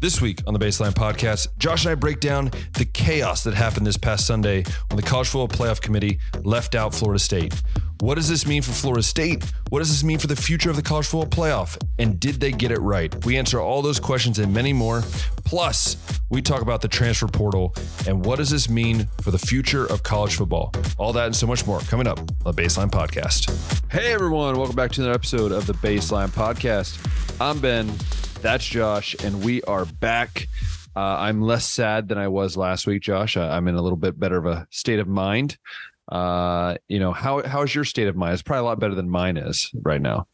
This week on the Baseline Podcast, Josh and I break down the chaos that happened this past Sunday when the College Football Playoff Committee left out Florida State. What does this mean for Florida State? What does this mean for the future of the College Football Playoff? And did they get it right? We answer all those questions and many more. Plus, we talk about the transfer portal and what does this mean for the future of college football? All that and so much more coming up on the Baseline Podcast. Hey everyone, welcome back to another episode of the Baseline Podcast. I'm Ben, that's Josh, and we are back. Uh, I'm less sad than I was last week, Josh. I, I'm in a little bit better of a state of mind. Uh, you know, how how's your state of mind? It's probably a lot better than mine is right now.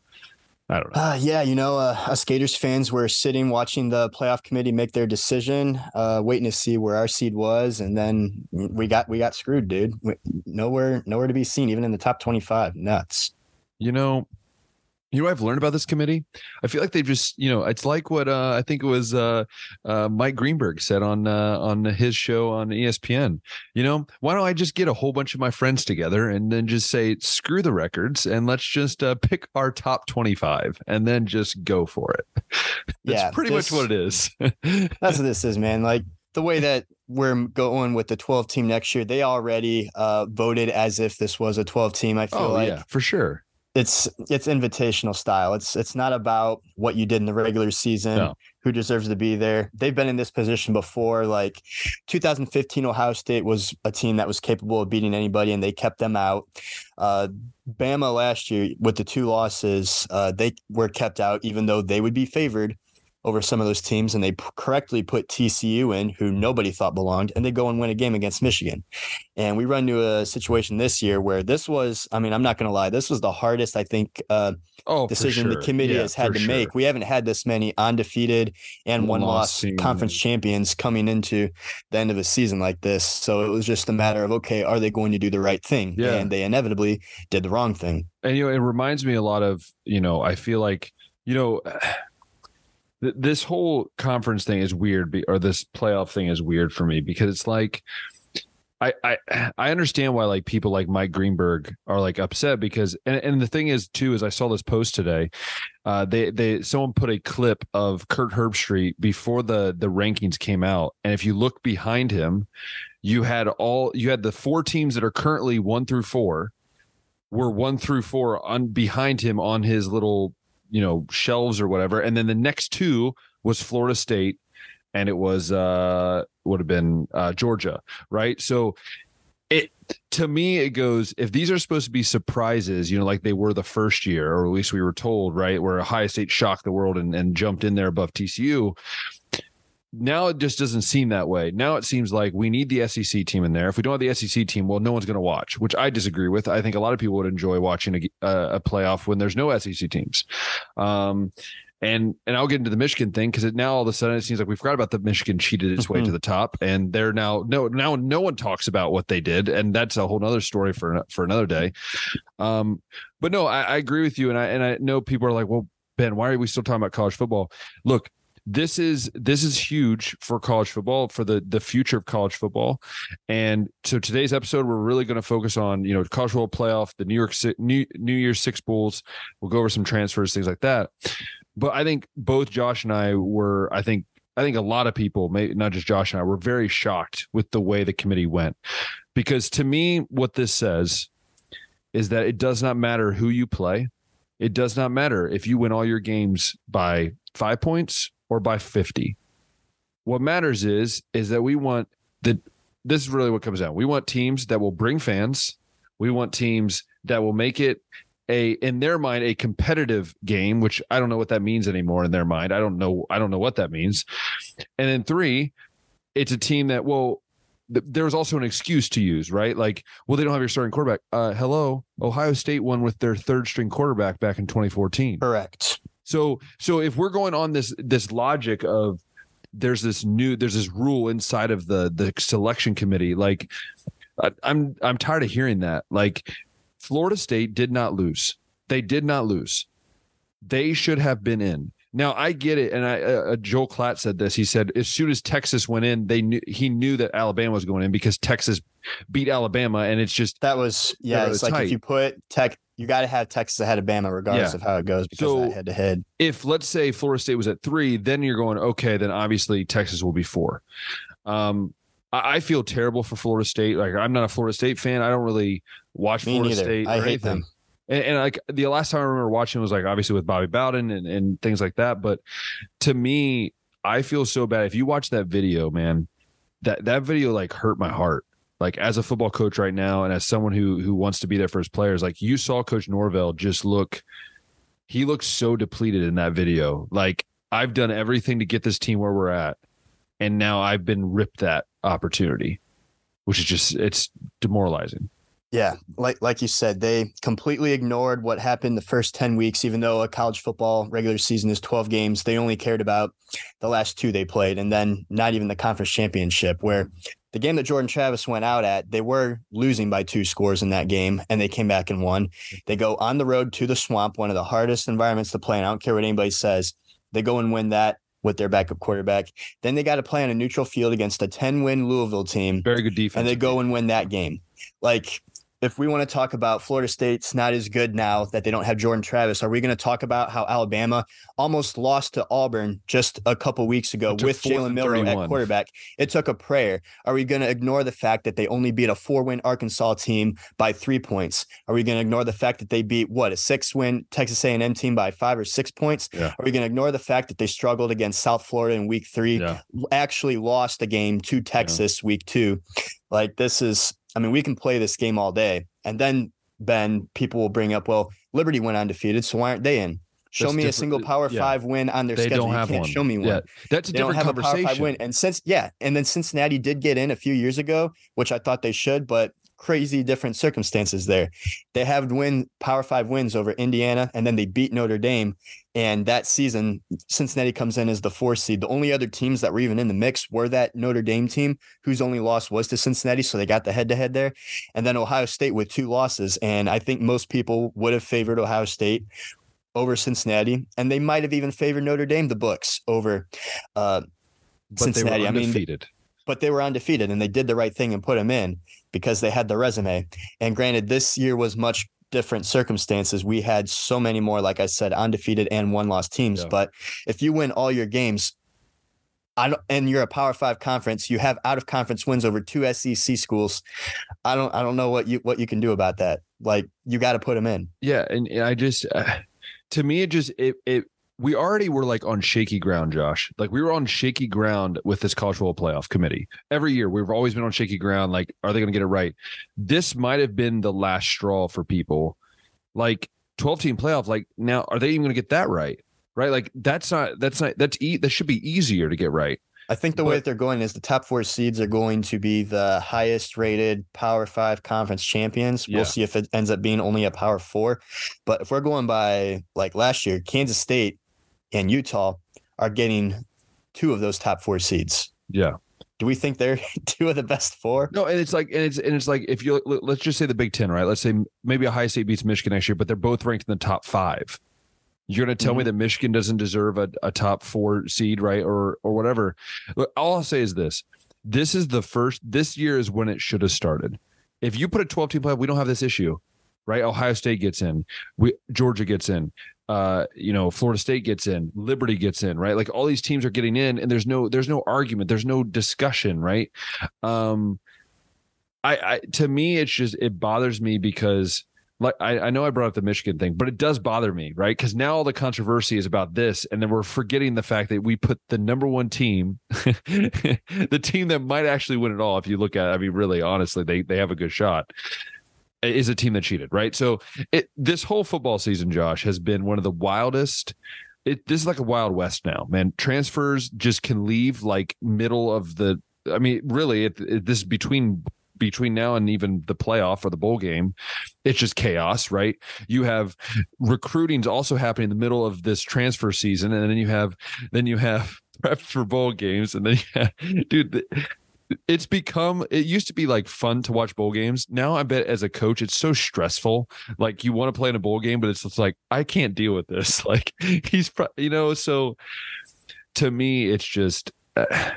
I don't know. Uh, yeah, you know, uh, us Gators fans were sitting watching the playoff committee make their decision, uh, waiting to see where our seed was, and then we got we got screwed, dude. We, nowhere nowhere to be seen, even in the top twenty five. Nuts. You know, you know what I've learned about this committee? I feel like they've just, you know, it's like what uh, I think it was uh, uh, Mike Greenberg said on uh, on his show on ESPN. You know, why don't I just get a whole bunch of my friends together and then just say screw the records and let's just uh, pick our top twenty five and then just go for it. That's Yeah, pretty this- much what it is. That's what this is, man. Like the way that we're going with the twelve team next year, they already uh, voted as if this was a twelve team. I feel oh like yeah, for sure. It's it's invitational style. It's it's not about what you did in the regular season, No. who deserves to be there. They've been in this position before. Like 2015, Ohio State was a team that was capable of beating anybody, and they kept them out. Uh, Bama last year with the two losses, uh, they were kept out, even though they would be favored over some of those teams, and they p- correctly put TCU in, who nobody thought belonged, and they go and win a game against Michigan. And we run into a situation this year where this was, I mean, I'm not going to lie, this was the hardest, I think, uh, Oh, decision the committee Yeah, has had to sure. make. We haven't had this many undefeated and one loss conference champions coming into the end of a season like this. So it was just a matter of, okay, are they going to do the right thing? Yeah. And they inevitably did the wrong thing. and you know it reminds me a lot of you know i feel like you know this whole conference thing is weird or this playoff thing is weird for me because it's like I, I I understand why like people like Mike Greenberg are like upset because and, and the thing is too is I saw this post today. Uh they they someone put a clip of Kirk Herbstreit before the the rankings came out. And if you look behind him, you had all you had the four teams that are currently one through four were one through four on behind him on his little you know shelves or whatever. And then the next two was florida state and it was uh would have been uh georgia right? So it to me it goes if these are supposed to be surprises you know like they were the first year or at least we were told right where ohio state shocked the world and, and jumped in there above tcu now it just doesn't seem that way. Now it seems like we need the SEC team in there. If we don't have the SEC team, well, no one's going to watch, which I disagree with. I think a lot of people would enjoy watching a, a, playoff when there's no SEC teams. Um, and and I'll get into the Michigan thing because it now all of a sudden it seems like we forgot about the Michigan cheated its way to the top, and they're now no now no one talks about what they did, and that's a whole nother story for for another day. Um, but no, I, I agree with you, and I and I know people are like, well, Ben, why are we still talking about college football? Look, this is this is huge for college football for the the future of college football. And so today's episode we're really going to focus on you know college football playoff the new york new new year's six bowls. We'll go over some transfers things like that. But i think both josh and i were i think i think a lot of people maybe not just josh and i were very shocked with the way the committee went. Because to me what this says is that it does not matter who you play. It does not matter if you win all your games by five points or by 50. What matters is is that we want the this is really what comes down. We want teams that will bring fans. We want teams that will make it a in their mind a competitive game, which I don't know what that means anymore in their mind. I don't know I don't know what that means. And then 3, it's a team that well there's also an excuse to use, right? Like, well, they don't have your starting quarterback. Uh, hello, Ohio State won with their third string quarterback back in 2014. Correct. So so if we're going on this this logic of there's this new there's this rule inside of the the selection committee like I, I'm I'm tired of hearing that like Florida State did not lose they did not lose they should have been in now I get it and I uh, Joel Klatt said this he said as soon as Texas went in they knew he knew that Alabama was going in because Texas beat Alabama and it's just That was yeah. It's tight. like if you put Tech, you got to have Texas ahead of Bama regardless Yeah. of how it goes because So- head to head. if let's say Florida State was at three, then you're going okay. Then obviously Texas will be four. Um, I, I feel terrible for Florida State. Like I'm not a Florida State fan. I don't really watch Me Florida neither. State. I or hate anything. them. And, and like the last time I remember watching was like obviously with Bobby Bowden and, and things like that. But to me, I feel so bad. If you watch that video, man, that that video like hurt my heart. Like as a football coach right now, and as someone who who wants to be there for his players, like you saw Coach Norvell just look, he looks so depleted in that video. Like I've done everything to get this team where we're at, and now I've been ripped that opportunity, which is just it's demoralizing. Yeah, like like you said, they completely ignored what happened the first 10 weeks even though a college football regular season is 12 games. They only cared about the last two they played and then not even the conference championship where the game that Jordan Travis went out at, they were losing by two scores in that game and they came back and won. They go on the road to the swamp, one of the hardest environments to play in. I don't care what anybody says. They go and win that with their backup quarterback. Then they got to play on a neutral field against a 10 win Louisville team Very good defense. and they go and win that game. Like, if we want to talk about Florida State's not as good now that they don't have Jordan Travis, are we going to talk about how Alabama almost lost to Auburn just a couple weeks ago with Jalen and Milroe 31. at quarterback? It took a prayer. Are we going to ignore the fact that they only beat a four-win Arkansas team by three points? Are we going to ignore the fact that they beat what a six-win Texas A&M team by five or six points? Yeah. Are we going to ignore the fact that they struggled against South Florida in Week three? Yeah. actually lost a game to Texas week two. Like this is, I mean, we can play this game all day. And then Ben, people will bring up, well, Liberty went undefeated, so why aren't they in? Show That's me a single Power Yeah. Five win on their They schedule. don't You have can't one. show me one. Yeah, that's a They don't different have a Power conversation. Five win. And since yeah, and then Cincinnati did get in a few years ago, which I thought they should, but crazy different circumstances there. They have win Power Five wins over Indiana, and then they beat Notre Dame. And that season, Cincinnati comes in as the four seed. The only other teams that were even in the mix were that Notre Dame team, whose only loss was to Cincinnati. So they got the head to head there. And then Ohio State with two losses. And I think most people would have favored Ohio State over Cincinnati. And they might have even favored Notre Dame, the books, over uh, Cincinnati. I mean, undefeated. but they were undefeated and they did the right thing and put him in because they had the resume. And granted, this year was much different circumstances. We had so many more, like I said, undefeated and one loss teams. Yeah. But if you win all your games, I don't, and you're a Power Five conference, you have out of conference wins over two SEC schools. I don't, I don't know what you what you can do about that. Like you got to put them in. Yeah, and, and I just uh, to me it just it it we already were like on shaky ground, Josh. Like we were on shaky ground with this college football playoff committee. Every year we've always been on shaky ground. Like, are they going to get it right? This might have been the last straw for people. Like twelve team playoff. Like now, are they even going to get that right? Right? Like that's not that's not that's e- that should be easier to get right. I think the way that they're going is the top four seeds are going to be the highest rated Power Five conference champions. We'll see if it ends up being only a Power Four. But if we're going by like last year, Kansas State and Utah are getting two of those top four seeds. Yeah. Do we think they're two of the best four? No, and it's like, and it's and it's like if you let- let's just say the Big Ten, right? Let's say maybe Ohio State beats Michigan next year, but they're both ranked in the top five. You're going to tell me mm-hmm. that Michigan doesn't deserve a, a top four seed, right, or or whatever. Look, all I'll say is this: this is the first. This year is when it should have started. If you put a 12 team playoff, we don't have this issue, right? Ohio State gets in, we Georgia gets in, uh, you know, Florida State gets in, Liberty gets in, right? Like all these teams are getting in, and there's no there's no argument, there's no discussion, right? Um, I, I to me, it's just it bothers me because like I, I know I brought up the Michigan thing, but it does bother me, right? Because now all the controversy is about this, and then we're forgetting the fact that we put the number one team, the team that might actually win it all. If you look at, it, I mean, really, honestly, they they have a good shot. Is a team that cheated, right? So it this whole football season, Josh, has been one of the wildest. It this is like a wild west now, man. Transfers just can leave like middle of the. I mean, really, it, it, this is between between now and even the playoff or the bowl game it's just chaos right you have recruiting's also happening in the middle of this transfer season and then you have then you have prep for bowl games and then you have, dude the, it's become it used to be like fun to watch bowl games. Now i bet as a coach it's so stressful. Like you want to play in a bowl game but it's just like i can't deal with this. Like he's pro- you know so to me it's just uh,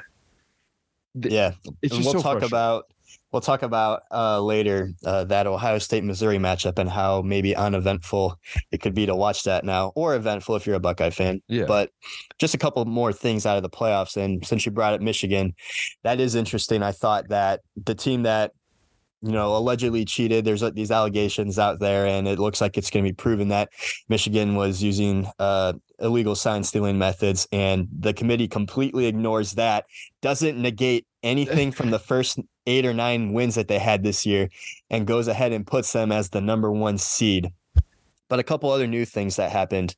Yeah. it's and just we'll so talk about we'll talk about uh, later uh, that Ohio State Missouri matchup and how maybe uneventful it could be to watch that now, or eventful if you're a Buckeye fan. Yeah. But just a couple more things out of the playoffs. And since you brought up Michigan, that is interesting. I thought that the team that you know, allegedly cheated. There's these allegations out there, and it looks like it's going to be proven that Michigan was using uh, illegal sign stealing methods, and the committee completely ignores that. Doesn't negate anything from the first eight or nine wins that they had this year, and goes ahead and puts them as the number one seed. But a couple other new things that happened.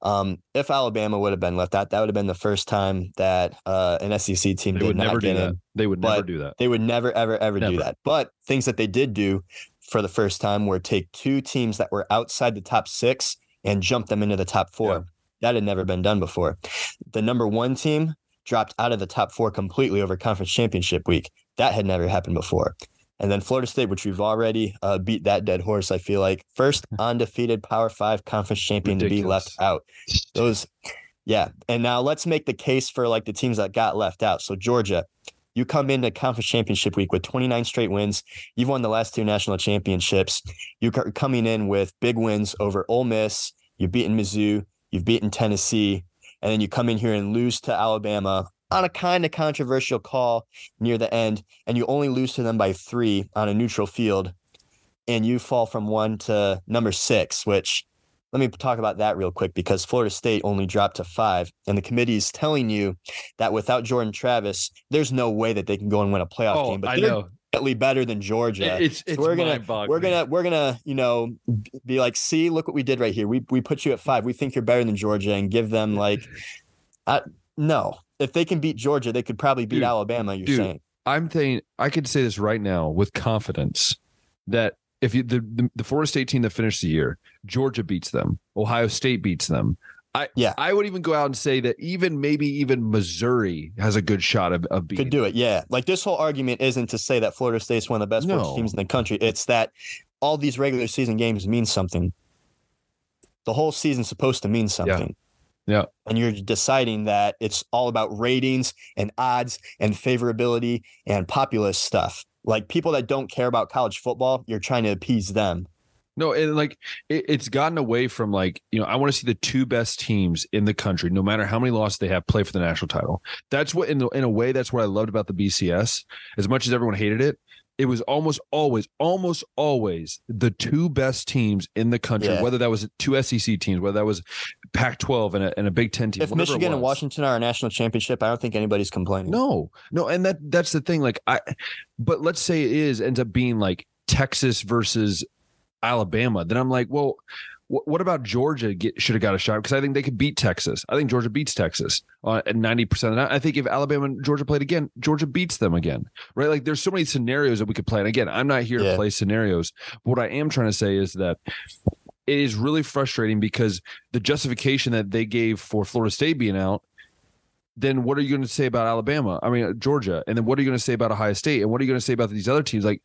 Um, if Alabama would have been left out, that would have been the first time that uh, an SEC team They did would not never do get that. They would never do that. They would never, ever, ever do that. But things that they did do for the first time were take two teams that were outside the top six and jump them into the top four. Yeah. That had never been done before. The number one team dropped out of the top four completely over conference championship week. That had never happened before. And then Florida State, which we've already uh, beat that dead horse, I feel like first undefeated Power Five conference champion to be left out. Those, yeah. And now let's make the case for like the teams that got left out. So Georgia, you come into conference championship week with 29 straight wins. You've won the last two national championships. You're coming in with big wins over Ole Miss. You've beaten Mizzou. You've beaten Tennessee. And then you come in here and lose to Alabama on a kind of controversial call near the end. And you only lose to them by three on a neutral field. And you fall from one to number six, which let me talk about that real quick because Florida State only dropped to five. And the committee is telling you that without Jordan Travis, there's no way that they can go and win a playoff Oh, game. But I they're know. definitely better than Georgia. It- It's it's we're gonna- we're gonna we're gonna you know be like see look what we did right here we we put you at five we think you're better than georgia and give them like uh, no if they can beat georgia they could probably beat Dude, alabama you're dude, saying I'm saying I could say this right now with confidence that if you the, the the Florida State team that finished the year, Georgia beats them, Ohio State beats them. I Yeah. I would even go out and say that even maybe even Missouri has a good shot of, of beating. could do it yeah like this whole argument isn't to say that florida state's one of the best No. teams in the country it's that all these regular season games mean something the whole season's supposed to mean something Yeah. And you're deciding that it's all about ratings and odds and favorability and populist stuff like people that don't care about college football you're trying to appease them No, and like it, it's gotten away from like you know I want to see the two best teams in the country, no matter how many losses they have, play for the national title. That's what in the, in a way that's what I loved about the BCS. As much as everyone hated it, it was almost always, almost always the two best teams in the country. Yeah. Whether that was two SEC teams, whether that was Pac-12 and a, and a Big Ten team. if michigan and washington are a national championship i don't think anybody's complaining No, no, and that that's the thing. Like I, but let's say it is ends up being like Texas versus Alabama. Then I'm like, well, wh- what about Georgia? Get should have got a shot because I think they could beat Texas. I think Georgia beats Texas uh, at ninety percent. I think if Alabama and Georgia played again, Georgia beats them again. Right? Like there's so many scenarios that we could play. And again, I'm not here Yeah. to play scenarios. But what I am trying to say is that. It is really frustrating because the justification that they gave for Florida State being out then what are you going to say about Alabama? I mean, Georgia. And then what are you going to say about Ohio State? And what are you going to say about these other teams? Like,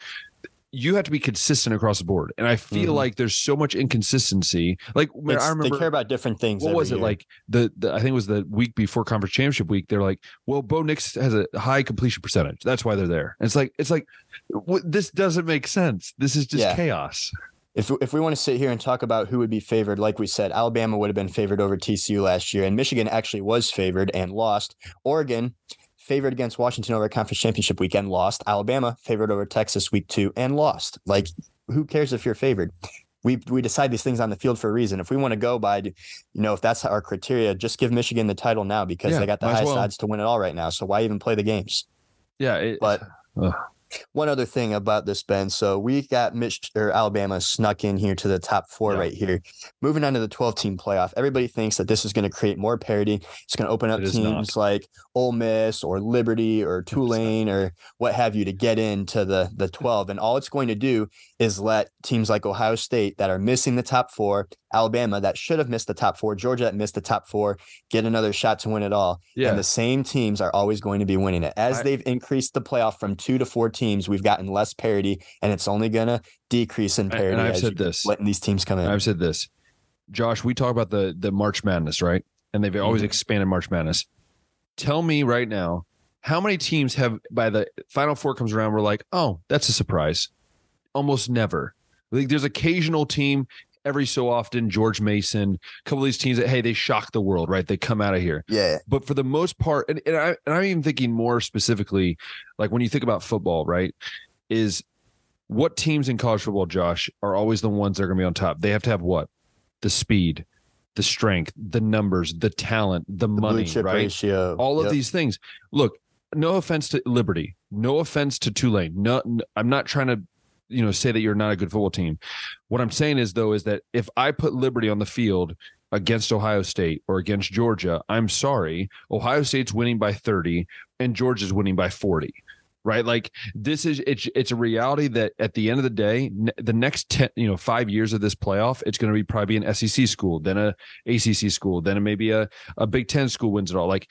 you have to be consistent across the board. And I feel Mhm. like there's so much inconsistency. Like, It's- I remember they care about different things what was it year. like the, the I think it was the week before conference championship week. They're like, well, Bo Nix has a high completion percentage. That's why they're there. And it's like, it's like, w- this doesn't make sense. This is just Yeah. chaos. if if we want to sit here and talk about who would be favored, like we said, Alabama would have been favored over TCU last year, and Michigan actually was favored and lost. Oregon favored against Washington over conference championship weekend, lost. Alabama favored over Texas week two and lost. Like, who cares if you're favored? We we decide these things on the field for a reason. If we want to go by, you know, if that's our criteria, just give Michigan the title now because Yeah, they got the highest well. odds to win it all right now. So why even play the games? Yeah. It, But Ugh. One other thing about this, Ben. So we got Mich or Alabama snuck in here to the top four Yeah. right here. Moving on to the 12 team playoff. Everybody thinks that this is going to create more parity. It's going to open up teams like Ole Miss or Liberty or Tulane or what have you to get into the the 12. And all it's going to do is let teams like Ohio State that are missing the top four, Alabama that should have missed the top four, Georgia that missed the top four, get another shot to win it all. yeah. And the same teams are always going to be winning it. As I- they've increased the playoff from two to four teams, we've gotten less parity, and it's only going to decrease in parity. and I've as said this. letting these teams come in. I've said this, Josh. We talk about the the March Madness, right? And they've always Mhm. expanded March Madness. Tell me right now how many teams have by the final four comes around, we're like, oh, that's a surprise. Almost never. Like there's occasional team every so often, George Mason, a couple of these teams that hey, they shock the world, right? They come out of here. Yeah. But for the most part, and, and I and I'm even thinking more specifically, like when you think about football, right? Is what teams in college football, Josh, are always the ones that are gonna be on top? They have to have what? The speed, the strength, the numbers, the talent, the, The money, right? ratio. all of Yep. these things. Look, no offense to Liberty, no offense to Tulane. No, I'm not trying to, you know, say that you're not a good football team. What I'm saying is though is that if I put Liberty on the field against Ohio State or against Georgia, I'm sorry, Ohio State's winning by 30 and Georgia's winning by 40. Right, like this is it's it's a reality that at the end of the day, the next ten you know five years of this playoff, it's going to be probably an SEC school, then a ACC school, then maybe a a Big Ten school wins it all. Like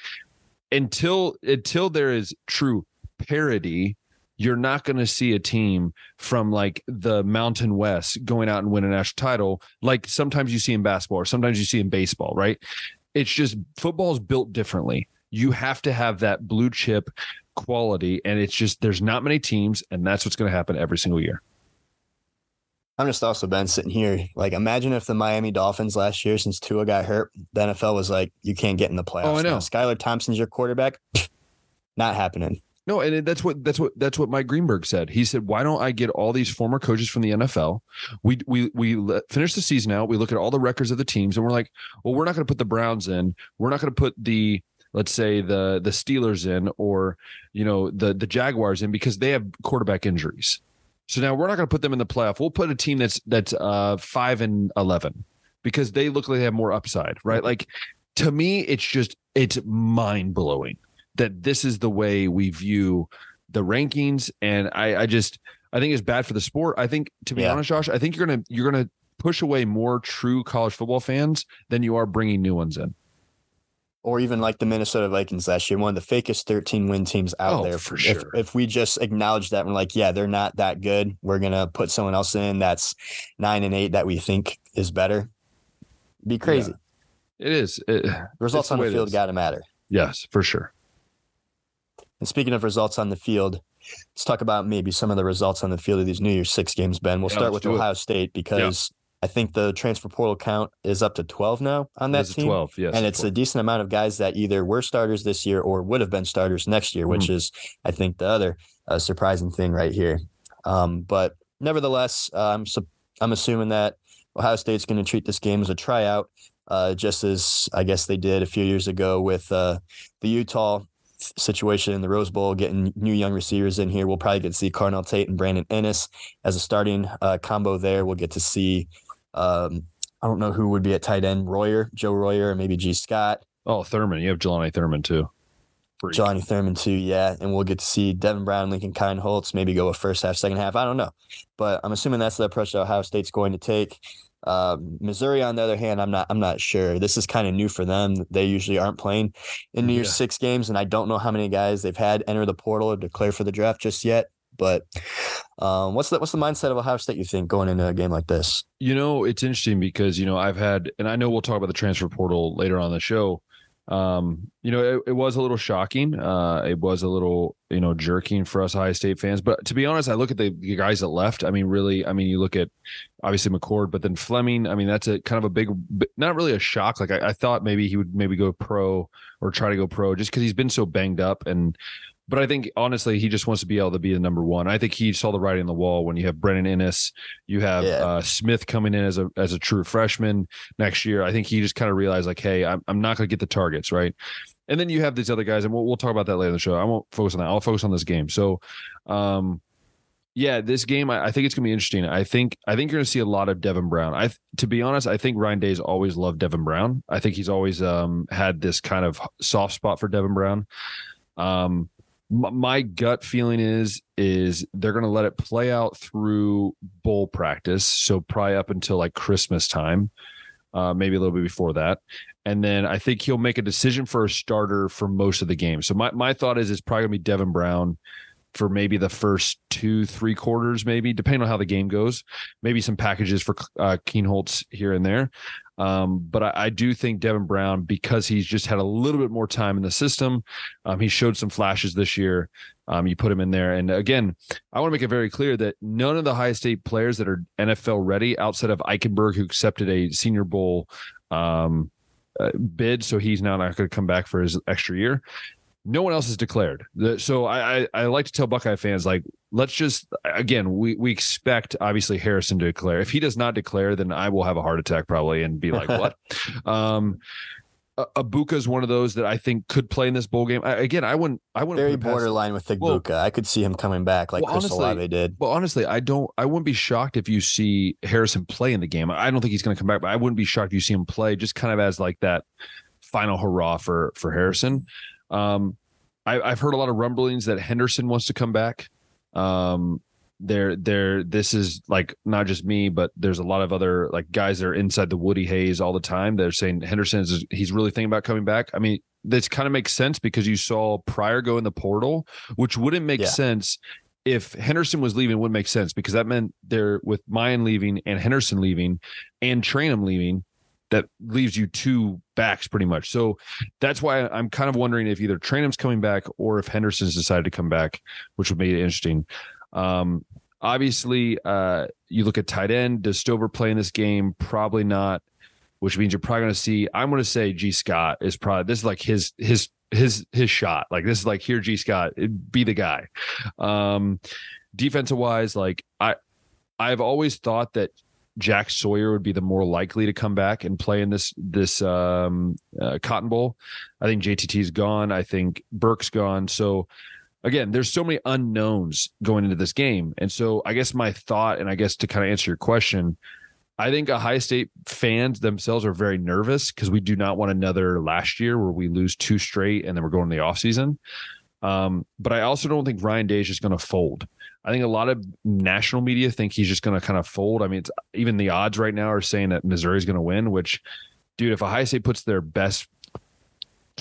until until there is true parity you're not going to see a team from like the mountain west going out and win a national title like sometimes you see in basketball or sometimes you see in baseball right it's just football is built differently you have to have that blue chip quality and it's just there's not many teams and that's what's going to happen every single year I'm just also been sitting here. Like, imagine if the Miami Dolphins last year, since Tua got hurt, the NFL was like, you can't get in the playoffs. Oh, I know. Now, Skylar Thompson's your quarterback. Not happening. No, and that's what that's what that's what Mike Greenberg said. He said, "Why don't I get all these former coaches from the NFL? We we we let, finish the season out. We look at all the records of the teams, and we're like, well, we're not going to put the Browns in. We're not going to put the let's say the the Steelers in, or you know the the Jaguars in because they have quarterback injuries. So now we're not going to put them in the playoff. We'll put a team that's that's uh five and eleven because they look like they have more upside, right? Like to me, it's just it's mind blowing that this is the way we view the rankings and I, I just i think it's bad for the sport i think to be Yeah. honest josh i think you're gonna you're gonna push away more true college football fans than you are bringing new ones in Or even like the Minnesota Vikings last year, one of the fakest 13 win teams out Oh, there. for if, sure. If we just acknowledge that and we're like, yeah, they're not that good, we're going to put someone else in that's nine and eight that we think is better. Be crazy. it is it, Results on the field got to matter. yes for sure And speaking of results on the field, let's talk about maybe some of the results on the field of these New Year's Six games, Ben. We'll Yeah, start with do it. Ohio State because I think the transfer portal count is up to 12 now on that It's team. 12 yes and it's a decent amount of guys that either were starters this year or would have been starters next year, which Mm-hmm. is, I think, the other uh, surprising thing right here. Um, but nevertheless, uh, I'm sup- I'm assuming that Ohio State's going to treat this game as a tryout, uh, just as I guess they did a few years ago with uh, the Utah situation in the Rose Bowl, getting new young receivers in here. We'll probably get to see Carnell Tate and Brandon Inniss as a starting uh, combo there. We'll get to see. Um, I don't know who would be at tight end, Royer, Joe Royer, and maybe Gee Scott, oh thurman you have jelani thurman too Freak. Johnny Thurman too, yeah. And we'll get to see Devin Brown, Lincoln Kienholz, maybe go a first half, second half. I don't know. But I'm assuming that's the approach that Ohio State's going to take. Um, Missouri, on the other hand, I'm not I'm not sure. This is kind of new for them. They usually aren't playing in New Year's Yeah. six games, and I don't know how many guys they've had enter the portal or declare for the draft just yet. But um, what's the what's the mindset of Ohio State you think going into a game like this? You know, it's interesting because, you know, I've had, and I know we'll talk about the transfer portal later on the show. Um, you know, it, it was a little shocking. Uh, it was a little, you know, jerking for us high State fans. But to be honest, I look at the, the guys that left. I mean, really, I mean, you look at obviously McCord, but then Fleming. I mean, that's a kind of a big, not really a shock. Like I, I thought maybe he would maybe go pro or try to go pro just because he's been so banged up and but I think honestly, he just wants to be able to be the number one. I think he saw the writing on the wall when you have Brennan Inniss, you have Yeah. uh, Smith coming in as a as a true freshman next year. I think he just kind of realized like, hey, I'm I'm not going to get the targets right. And then you have these other guys, and we'll we'll talk about that later in the show. I won't focus on that. I'll focus on this game. So, um, yeah, this game I, I think it's going to be interesting. I think I think you're going to see a lot of Devin Brown. I to be honest, I think Ryan Day's always loved Devin Brown. I think he's always um had this kind of soft spot for Devin Brown. Um, my gut feeling is is they're going to let it play out through bowl practice so probably up until like christmas time uh, maybe a little bit before that. And then i think he'll make a decision for a starter for most of the game. So my, my thought is it's probably going to be devin brown for maybe the first two three quarters maybe depending on how the game goes. Maybe some packages for uh, Kienholz here and there Um, but I, I, do think Devin Brown, because he's just had a little bit more time in the system, um, he showed some flashes this year. Um, you put him in there. And again, I want to make it very clear that none of the high State players that are NFL ready outside of Eichenberg, who accepted a Senior Bowl um, uh, bid, so he's now not going to come back for his extra year no one else has declared. So I, I, I like to tell Buckeye fans like let's just again we we expect obviously Harrison to declare. If he does not declare, then I will have a heart attack probably and be like what. um, Egbuka is one of those that I think could play in this bowl game. I, again, I wouldn't. I wouldn't. Very borderline with Egbuka. Well, I could see him coming back like well, Chris honestly, Olave did. Well, honestly, I don't. I wouldn't be shocked if you see Harrison play in the game. I don't think he's going to come back, but I wouldn't be shocked if you see him play just kind of as like that final hurrah for for Harrison. Um, I, have heard a lot of rumblings that Henderson wants to come back. Um, there, there. This is like not just me, but there's a lot of other like guys that are inside the Woody Hayes all the time. They're saying Henderson is he's really thinking about coming back. I mean, this kind of makes sense because you saw Pryor go in the portal, which wouldn't make yeah. sense if Henderson was leaving. Wouldn't make sense because that meant there with Miyan leaving and Henderson leaving and Trayanum leaving that leaves you two backs pretty much. So that's why I'm kind of wondering if either Trayanum's coming back or if Henderson's decided to come back, which would make it interesting. Um, obviously, uh, you look at tight end. Does Stover play in this game? Probably not. Which means you're probably going to see. I'm going to say Gee Scott is probably this is like his his his his shot. Like this is like here, Gee Scott, be the guy. Um, defensive wise, like I I've always thought that Jack Sawyer would be the more likely to come back and play in this this um, uh, Cotton Bowl. I think JTT's gone. I think Burke's gone. So again, there's so many unknowns going into this game, and so I guess my thought, and I guess to kind of answer your question, I think Ohio State fans themselves are very nervous because we do not want another last year where we lose two straight and then we're going to the offseason. Um, but I also don't think Ryan Day is just going to fold. I think a lot of national media think he's just going to kind of fold. I mean, even the odds right now are saying that Missouri is going to win. Which, dude, if Ohio State puts their best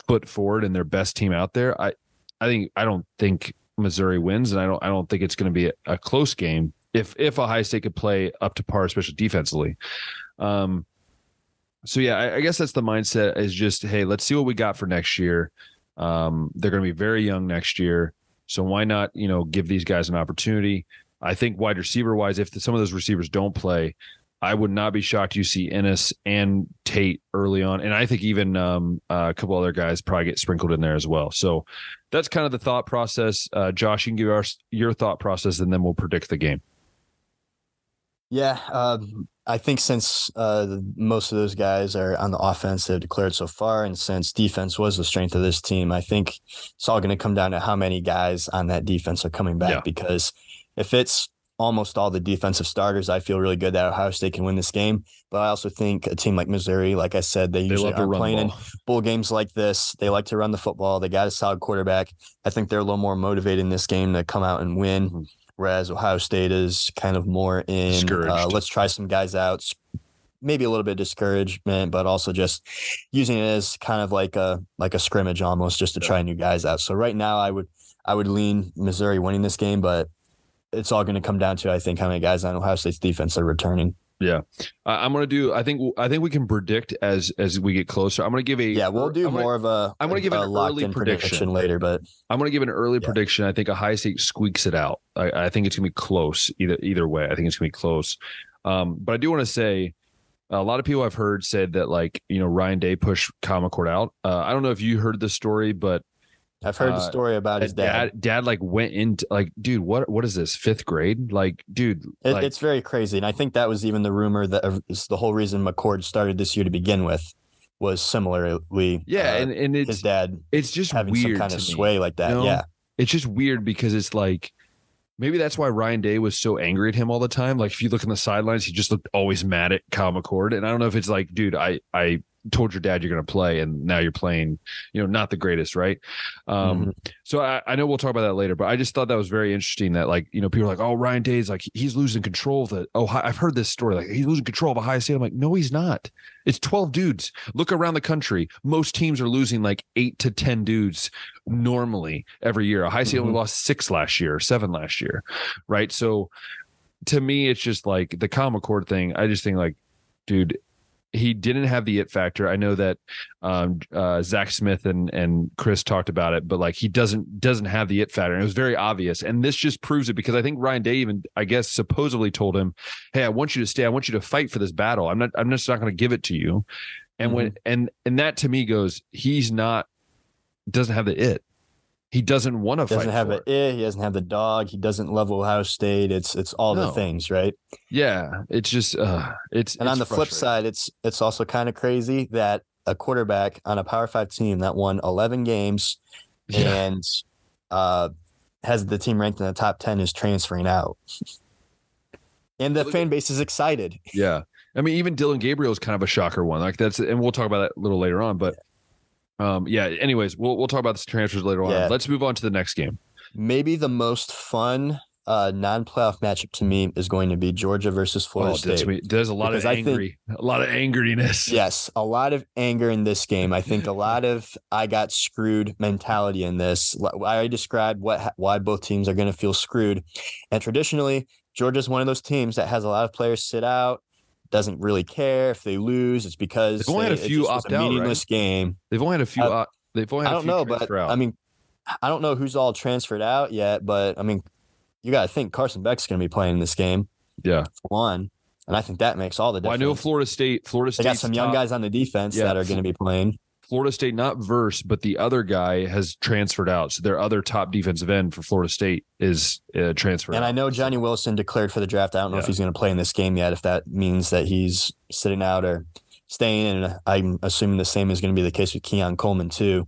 foot forward and their best team out there, I, I think I don't think Missouri wins, and I don't I don't think it's going to be a, a, close game. If if Ohio State could play up to par, especially defensively. Um, so yeah, I, I guess that's the mindset. Is just hey, let's see what we got for next year. Um, they're going to be very young next year. So why not, you know, give these guys an opportunity? I think wide receiver wise, if some of those receivers don't play, I would not be shocked you see Inniss and Tate early on, and I think even um, uh, a couple other guys probably get sprinkled in there as well. So that's kind of the thought process. Uh, Josh, you can give us your thought process, and then we'll predict the game. Yeah, um, I think since uh, most of those guys are on the offense that have declared so far, and since defense was the strength of this team, I think it's all going to come down to how many guys on that defense are coming back. Yeah. Because if it's almost all the defensive starters, I feel really good that Ohio State can win this game. But I also think a team like Missouri, like I said, they, they usually are playing in bowl games like this. They like to run the football. They got a solid quarterback. I think they're a little more motivated in this game to come out and win. Whereas Ohio State is kind of more in uh, let's try some guys out. Maybe a little bit of discouragement, but also just using it as kind of like a like a scrimmage almost, just to try new guys out. So right now, I would I would lean Missouri winning this game, but it's all going to come down to I think how many guys on Ohio State's defense are returning. Yeah, I'm gonna do. I think I think we can predict as as we get closer. I'm gonna give a yeah. We'll do gonna, more of a. I'm gonna give an early prediction. prediction. later, but I'm gonna give an early yeah. prediction. I think a high State squeaks it out. I, I, think it's gonna be close either either way. I think it's gonna be close. Um, but I do want to say a lot of people I've heard said that like you know Ryan Day pushed Kyle McCord out. Uh, I don't know if you heard the story, but I've heard uh, the story about his dad. dad. Dad like went into like, dude, what what is this? Fifth grade? Like, dude, it, like, it's very crazy. And I think that was even the rumor that uh, is the whole reason McCord started this year to begin with was similarly. Yeah, uh, and and it's, his dad. It's just having some kind of sway like that. You know? Yeah, it's just weird because it's like maybe that's why Ryan Day was so angry at him all the time. Like if you look in the sidelines, he just looked always mad at Kyle McCord. And I don't know if it's like, dude, I I told your dad you're going to play and now you're playing you know not the greatest right? Um mm-hmm. so I, I know we'll talk about that later but i just thought that was very interesting that like you know people are like oh ryan day's like he's losing control of the oh i've heard this story like he's losing control of a high state. I'm like no he's not. It's 12 dudes. Look around the country. Most teams are losing like eight to 10 dudes normally every year. A high state mm-hmm. only lost six last year seven last year right? So to me it's just like the Kyle McCord thing. I just think like dude he didn't have the it factor. I know that um, uh, Zach Smith and and Chris talked about it, but like he doesn't doesn't have the it factor, and it was very obvious. And this just proves it because I think Ryan Day even I guess supposedly told him, "Hey, I want you to stay. I want you to fight for this battle. I'm not. I'm just not going to give it to you." And mm-hmm. when and and that to me goes, he's not doesn't have the it he doesn't want to fight. Doesn't have it. Eh, he doesn't have the dog. He doesn't love Ohio State. It's it's all no. the things, right? Yeah, it's just uh, it's. And it's on the flip side, it's it's also kind of crazy that a quarterback on a Power Five team that won eleven games yeah. and uh, has the team ranked in the top ten is transferring out, and the fan base is excited. Yeah, I mean, even Dillon Gabriel is kind of a shocker one. Like that's, and we'll talk about that a little later on, but. Um, yeah. Anyways, we'll we'll talk about the transfers later on. Let's move on to the next game. Maybe the most fun uh, non-playoff matchup to me is going to be Georgia versus Florida oh, State. There's a lot because of angry, think, a lot of angeriness. Yes, a lot of anger in this game. I think a lot of I got screwed mentality in this. I described what why both teams are going to feel screwed, and traditionally Georgia's one of those teams that has a lot of players sit out doesn't really care if they lose. It's because they've only they, had a few opt out. Meaningless right? game. They've only had a few. Uh, they've only. I don't know, but out. I mean, I don't know who's all transferred out yet. But I mean, you got to think Carson Beck's going to be playing in this game. Yeah, one, and I think that makes all the difference. Well, I know Florida State. Florida State got some young guys on the defense yeah. that are going to be playing. Florida State, not Verse, but the other guy has transferred out. So their other top defensive end for Florida State is uh, transferred. And out. I know Johnny Wilson declared for the draft. I don't know yeah. if he's going to play in this game yet. If that means that he's sitting out or staying, and I'm assuming the same is going to be the case with Keon Coleman too.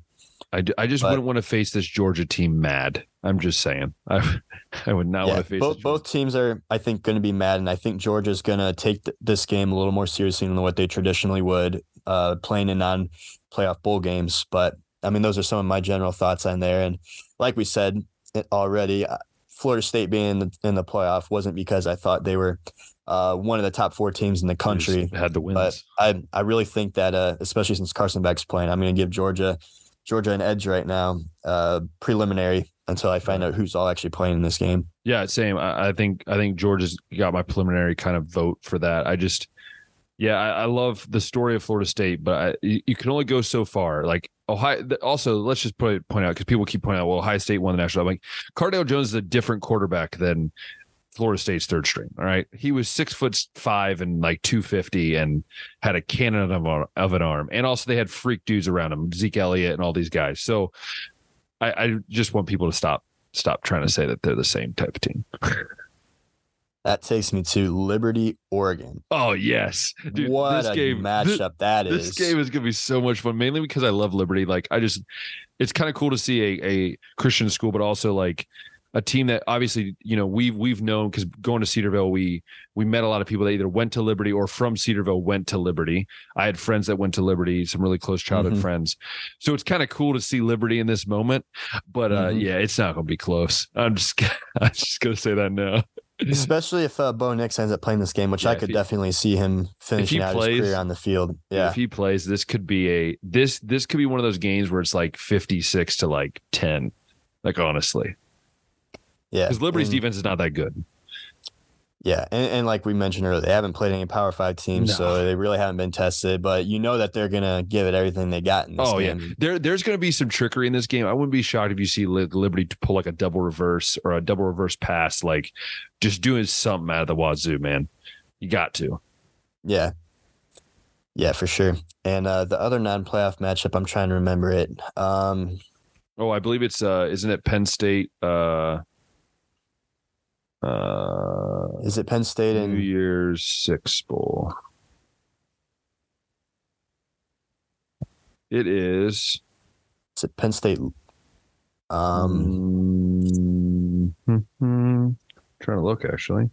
I, I just but, wouldn't want to face this Georgia team mad. I'm just saying. I, I would not yeah, want to face both. Both teams are, I think, going to be mad, and I think Georgia's going to take th- this game a little more seriously than what they traditionally would, uh, playing in non playoff bowl games. But I mean, those are some of my general thoughts on there. And like we said already, uh, Florida State being in the, in the playoff wasn't because I thought they were uh, one of the top four teams in the country. Had the wins. But I I really think that, uh, especially since Carson Beck's playing, I'm going to give Georgia Georgia an edge right now, uh, preliminary until I find out who's all actually playing in this game. Yeah, same. I, I think I think Georgia's got my preliminary kind of vote for that. I just yeah, I, I, love the story of Florida State, but I, you, can only go so far. Like Ohio, also let's just put, point out because people keep pointing out, well, Ohio State won the national. I'm like Cardale Jones is a different quarterback than Florida State's third string. All right, he was six foot five and like two fifty, and had a cannon of, of an arm, and also they had freak dudes around him, Zeke Elliott and all these guys. So I, I just want people to stop stop trying to say that they're the same type of team. That takes me to Liberty, Oregon. Oh yes, Dude, what a game, matchup this, that is! This game is gonna be so much fun, mainly because I love Liberty. Like I just, it's kind of cool to see a, a Christian school, but also like a team that obviously you know we've we've known because going to Cedarville, we we met a lot of people that either went to Liberty or from Cedarville went to Liberty. I had friends that went to Liberty, some really close childhood mm-hmm. friends. So it's kind of cool to see Liberty in this moment. But uh, mm-hmm. yeah, it's not gonna be close. I'm just I'm just gonna say that now. Especially if uh, Bo Nix ends up playing this game, which yeah, I could he, definitely see him finishing out plays, his career on the field. Yeah, if he plays, this could be a this this could be one of those games where it's like fifty six to like ten. Like honestly, yeah, because Liberty's and, defense is not that good. Yeah, and, and, like we mentioned earlier, they haven't played any Power Five teams, no. so they really haven't been tested. But you know that they're gonna give it everything they got in this oh, game. yeah, there there's gonna be some trickery in this game. I wouldn't be shocked if you see Liberty to pull like a double reverse or a double reverse pass, like just doing something out of the wazoo, man. You got to. Yeah. Yeah, for sure. And uh, the other non-playoff matchup, I'm trying to remember it. Um, oh, I believe it's uh, isn't it Penn State? Uh, uh, Is it Penn State in New Year's Six Bowl? It is. Is it Penn State? Um, mm-hmm. trying to look actually.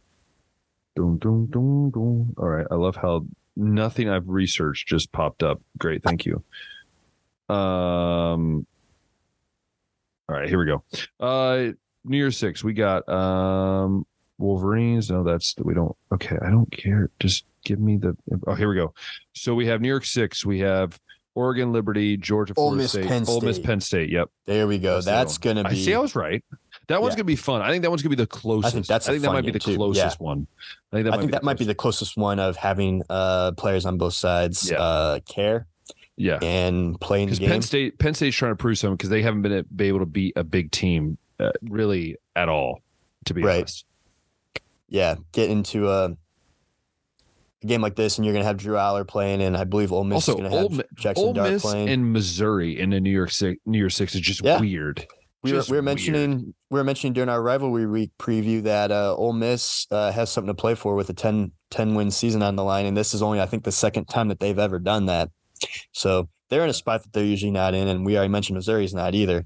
Doom, doom, doom, doom. All right. I love how nothing I've researched just popped up. Great. Thank you. Um, all right. Here we go. Uh, New Year's Six, we got um Wolverines. No, that's we don't. Okay, I don't care. Just give me the. Oh, here we go. So we have New York Six. We have Oregon, Liberty, Georgia, Ole Miss, State, Penn State. Ole Miss, Penn State. Yep. There we go. That's, that's gonna be. I see. I was right. That one's Yeah. gonna be fun. I think that one's gonna be the closest. I think that's I think that might be the too. closest one. I think that I might think be that might be the closest one of having uh, players on both sides Yeah. uh, care yeah. and playing the Because. Penn State, Penn State's trying to prove something because they haven't been, able to beat a big team uh, really at all. To be Right. honest, yeah, get into a, a game like this, and you're going to have Drew Allar playing, and I believe Ole Miss Also, is going to have Ole Jaxson Ole Dart Miss playing. and Missouri in the New York Six, New Year Six is just Yeah. weird. we were, we were weird. mentioning we were mentioning during our rivalry week preview that uh, Ole Miss uh, has something to play for with a 10, 10 win season on the line, and this is only I think the second time that they've ever done that. So they're in a spot that they're usually not in, and we already mentioned Missouri's not either.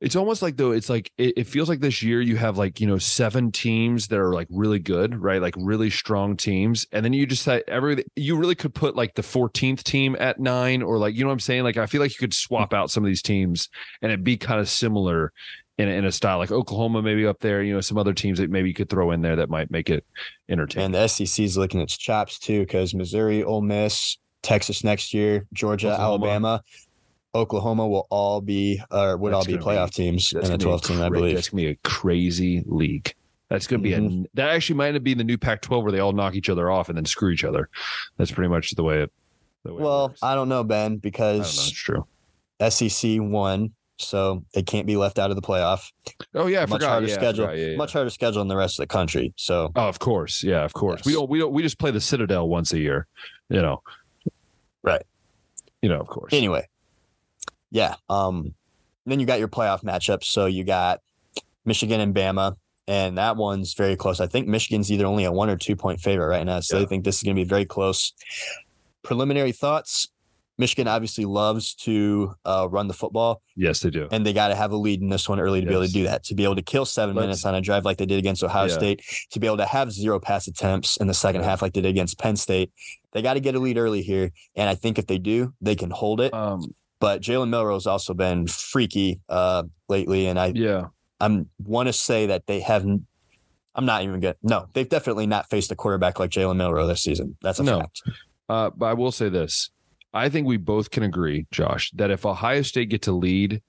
It's almost like though it's like it, it feels like this year you have like you know seven teams that are like really good, right? Like really strong teams, and then you just say every you really could put like the 14th team at nine, or like you know what I'm saying? Like I feel like you could hmm. swap out some of these teams and it'd be kind of similar in a, in a style like Oklahoma maybe up there. You know some other teams that maybe you could throw in there that might make it entertaining. And the SEC is licking its chops too, because Missouri, Ole Miss, Texas next year, Georgia, Oklahoma. Alabama, Oklahoma will all be or would That's all be playoff be- teams in the 12 team, I believe. That's gonna be a crazy league. That's gonna be Mhm. a that actually might be the new Pac-12 where they all knock each other off and then screw each other. That's pretty much the way it. The way it Well, works. I don't know, Ben, don't know. It's because true. SEC won, so they can't be left out of the playoff. Oh yeah, I much forgot. harder yeah, schedule. forgot. Yeah, yeah. Much harder schedule than the rest of the country. So Oh, of course. Yeah, of course. We don't. We don't. We just play the Citadel once a year. You know. Right. You know, of course. anyway, yeah. Um, then you got your playoff matchups. So you got Michigan and Bama, and that one's very close. I think Michigan's either only a one or two point favorite right now. So Yeah. I think this is going to be very close. Preliminary thoughts. Michigan obviously loves to uh, run the football, Yes, they do. and they got to have a lead in this one early to be able to do that. To be able to kill 7 Let's- minutes on a drive like they did against Ohio Yeah. State, to be able to have zero pass attempts in the second Yeah. half like they did against Penn State, they got to get a lead early here. And I think if they do, they can hold it. Um. But Jalen Milroe's also been freaky uh, lately, and I Yeah. I'm want to say that they haven't. I'm not even good. No, they've definitely not faced a quarterback like Jalen Milroe this season. That's a No. fact. Uh, but I will say this. I think we both can agree, Josh, that if Ohio State get to lead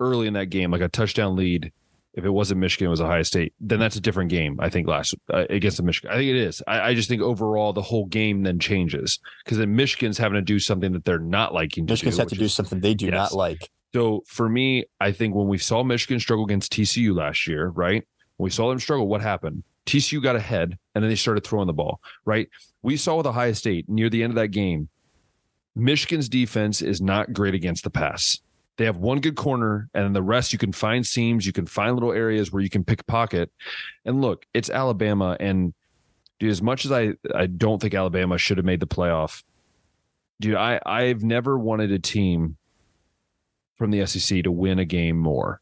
early in that game, like a touchdown lead, if it wasn't Michigan, it was Ohio State, then that's a different game. I think last uh, against the Michigan, I think it is. I, I just think overall the whole game then changes because then Michigan's having to do something that they're not liking Michigan's do. have to do is- something they do Yes. not like. So for me, I think when we saw Michigan struggle against TCU last year, right? When we saw them struggle, what happened? TCU got ahead and then they started throwing the ball, right? We saw with Ohio State near the end of that game, Michigan's defense is not great against the pass. They have one good corner, and the rest you can find seams, you can find little areas where you can pick a pocket. And look, it's Alabama, and dude, as much as I I don't think Alabama should have made the playoff, dude, I I've never wanted a team from the SEC to win a game more.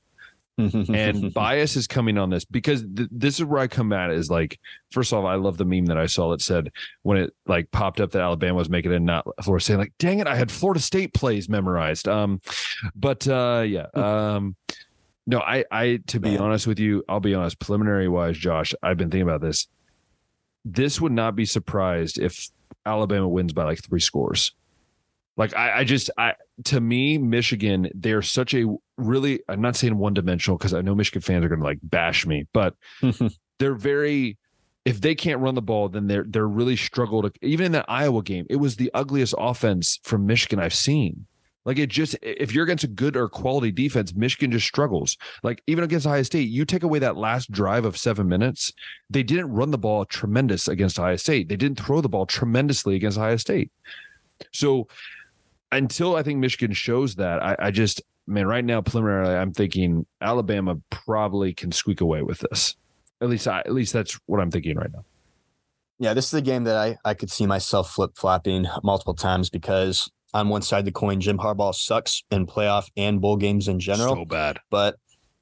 And bias is coming on this because th- this is where I come at is like, first off, I love the meme that I saw that said when it like popped up that Alabama was making it, not Florida State. Like, dang it, I had Florida State plays memorized. Um, but uh, yeah, um, no, I, I to be honest with you, I'll be honest. Preliminary wise, Josh, I've been thinking about this. This would not be surprised if Alabama wins by like three scores. Like I, I just I to me, Michigan, they're such a really I'm not saying one dimensional because I know Michigan fans are gonna like bash me, but they're very if they can't run the ball, then they're they're really struggle to even in that Iowa game, it was the ugliest offense from Michigan I've seen. Like it just if you're against a good or quality defense, Michigan just struggles. Like even against Ohio State, you take away that last drive of seven minutes, they didn't run the ball tremendous against Ohio State. They didn't throw the ball tremendously against Ohio State. So until I think Michigan shows that, I, I just man, right now preliminarily, I'm thinking Alabama probably can squeak away with this. At least, I, at least that's what I'm thinking right now. Yeah, this is a game that I, I could see myself flip flopping multiple times because on one side of the coin, Jim Harbaugh sucks in playoff and bowl games in general. so bad. but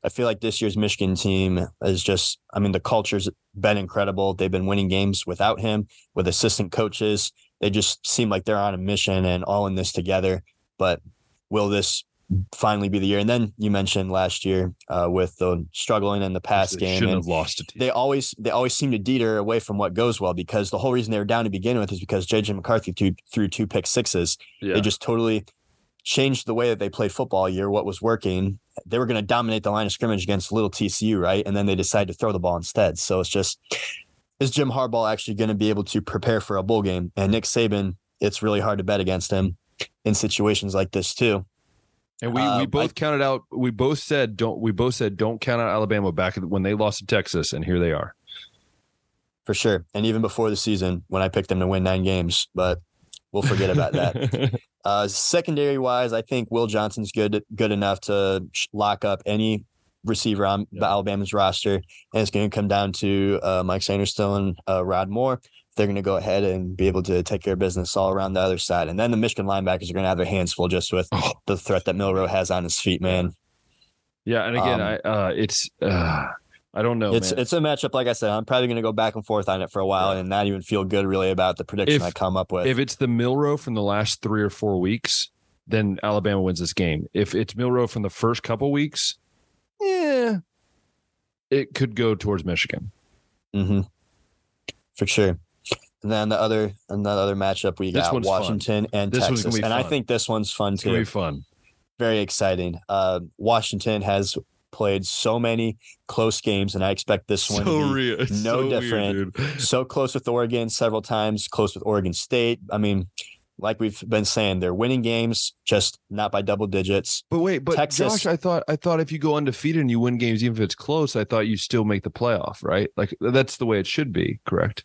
I feel like this year's Michigan team is just, I mean, the culture's been incredible. They've been winning games without him, with assistant coaches. They just seem like they're on a mission and all in this together. But will this finally be the year? And then you mentioned last year uh, with the struggling in the pass game. shouldn't And have lost they always they always seem to deter away from what goes well because the whole reason they were down to begin with is because JJ McCarthy threw, threw two pick sixes. yeah. They just totally changed the way that they played football year, what was working. They were going to dominate the line of scrimmage against little TCU, right? And then they decided to throw the ball instead. So it's just, is Jim Harbaugh actually going to be able to prepare for a bowl game? And Nick Saban, it's really hard to bet against him in situations like this too. And we, we both I, counted out. We both said don't. We both said don't count out Alabama back when they lost to Texas, and here they are. For sure, and even before the season, when I picked them to win nine games, but we'll forget about that. uh, secondary wise, I think Will Johnson's good good enough to lock up any receiver on yep. Alabama's roster, and it's going to come down to uh, Mike and uh, Rod Moore they're going to go ahead and be able to take care of business all around the other side. And then the Michigan linebackers are going to have their hands full just with oh. the threat that Milroe has on his feet, man. Yeah, and again, um, I uh, it's uh, I don't know. It's man. it's a matchup. Like I said, I'm probably going to go back and forth on it for a while, yeah. and not even feel good really about the prediction if, I come up with. If it's the Milroe from the last three or four weeks, then Alabama wins this game. If it's Milroe from the first couple weeks, yeah, it could go towards Michigan. Mm-hmm. For sure. And then the other and the other matchup we got Washington fun. and this Texas, and fun. I think this one's fun too. It's fun. Very exciting. Uh, Washington has played so many close games, and I expect this one so to be real. no so different. Weird, so close with Oregon several times, close with Oregon State. I mean, like we've been saying, they're winning games, just not by double digits. But wait, but Texas, Josh, I thought I thought if you go undefeated and you win games, even if it's close, I thought you still make the playoff, right? Like that's the way it should be, correct?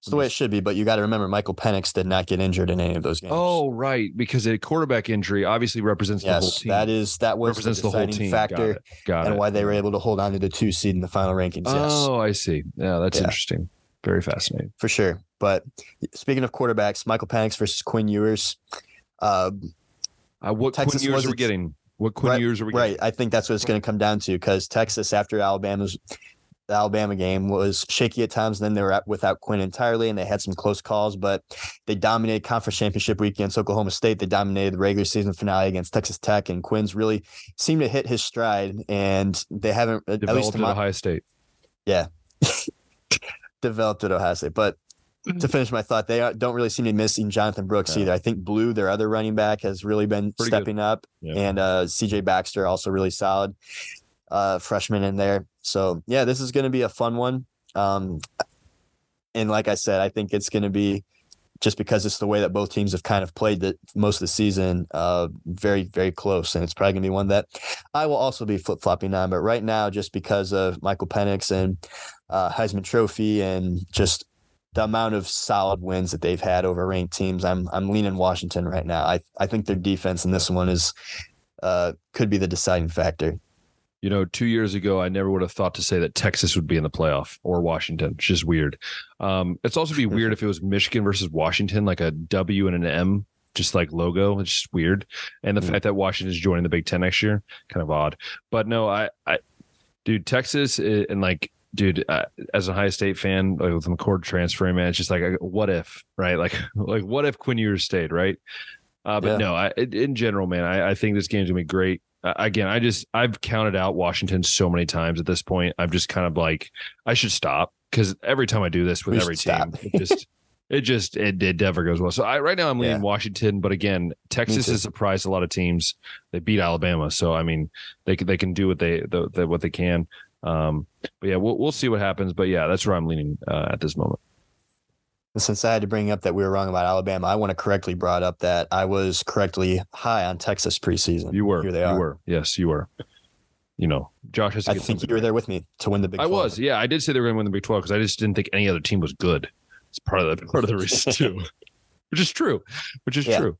It's the way it should be, but you got to remember Michael Penix did not get injured in any of those games. Oh, right, because a quarterback injury obviously represents yes, the whole team. that is that was represents the, deciding the whole team. factor, Got it. Got and it. why they were able to hold on to the two seed in the final rankings. Yes. Oh, I see. Yeah, that's yeah. interesting. Very fascinating for sure. But speaking of quarterbacks, Michael Penix versus Quinn Ewers. Uh, uh, what Texas Quinn Ewers are we getting? What Quinn right, Ewers are we getting? Right, I think that's what it's going to come down to because Texas, after Alabama's the Alabama game was shaky at times. And Then they were without Quinn entirely, and they had some close calls, but they dominated conference championship week against Oklahoma State. They dominated the regular season finale against Texas Tech, and Quinn's really seemed to hit his stride. And they haven't developed at, least at Ohio State. Yeah, developed at Ohio State, but. To finish my thought, they don't really seem to be missing Jonathan Brooks yeah. either. I think Blue, their other running back, has really been Pretty stepping good. up, yeah. and uh, CJ Baxter also really solid uh, freshman in there. So yeah, this is going to be a fun one. Um, and like I said, I think it's going to be just because it's the way that both teams have kind of played the most of the season, uh, very, very close. And it's probably going to be one that I will also be flip flopping on. But right now, just because of Michael Penix and uh, Heisman Trophy and just the amount of solid wins that they've had over ranked teams, I'm I'm leaning Washington right now. I I think their defense in this one is uh, could be the deciding factor. You know, two years ago, I never would have thought to say that Texas would be in the playoff or Washington. It's just weird. Um, it's also be weird if it was Michigan versus Washington, like a W and an M, just like logo. It's just weird. And the mm fact that Washington is joining the Big Ten next year, kind of odd. But no, I, I, dude, Texas eh, and like dude, uh, as a Ohio State fan, like with McCord transferring, man, it's just like, what if, right? Like, like what if Quinn Ewers stayed, right? Uh, but yeah. no, I, in general, man, I, I think this game's gonna be great again, I just I've counted out Washington so many times at this point. I'm just kind of like I should stop because every time I do this with we every team, it just it just it, it never goes well. So I right now I'm leaning yeah. Washington, but again, Texas has surprised a lot of teams. They beat Alabama, so I mean they can they can do what they the, the, what they can. Um, but yeah, we'll we'll see what happens. But yeah, that's where I'm leaning uh, at this moment. And since I had to bring up that we were wrong about Alabama, I want to correctly brought up that I was correctly high on Texas preseason. You were. Here they are. You were. Yes, you were. You know, Josh has. I think you were there with me to win the Big. I 12. was. Yeah, I did say they were going to win the Big Twelve because I just didn't think any other team was good. It's part of the part of the reason too, which is true. Which is yeah. true.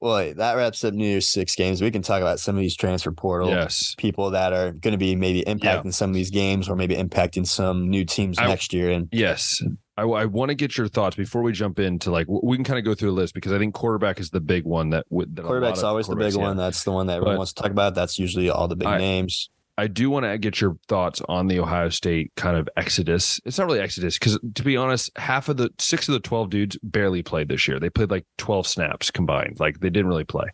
Well, that wraps up New Year's Six games. We can talk about some of these transfer portal yes. people that are going to be maybe impacting yeah. some of these games or maybe impacting some new teams I, next year. And yes, I, I want to get your thoughts before we jump into like we can kind of go through the list because I think quarterback is the big one that, that quarterback's always the big one. That's the one that everyone but wants to talk about. That's usually all the big I, names. I do want to get your thoughts on the Ohio State kind of exodus. It's not really exodus because, to be honest, half of the six of the 12 dudes barely played this year. They played like 12 snaps combined. Like they didn't really play.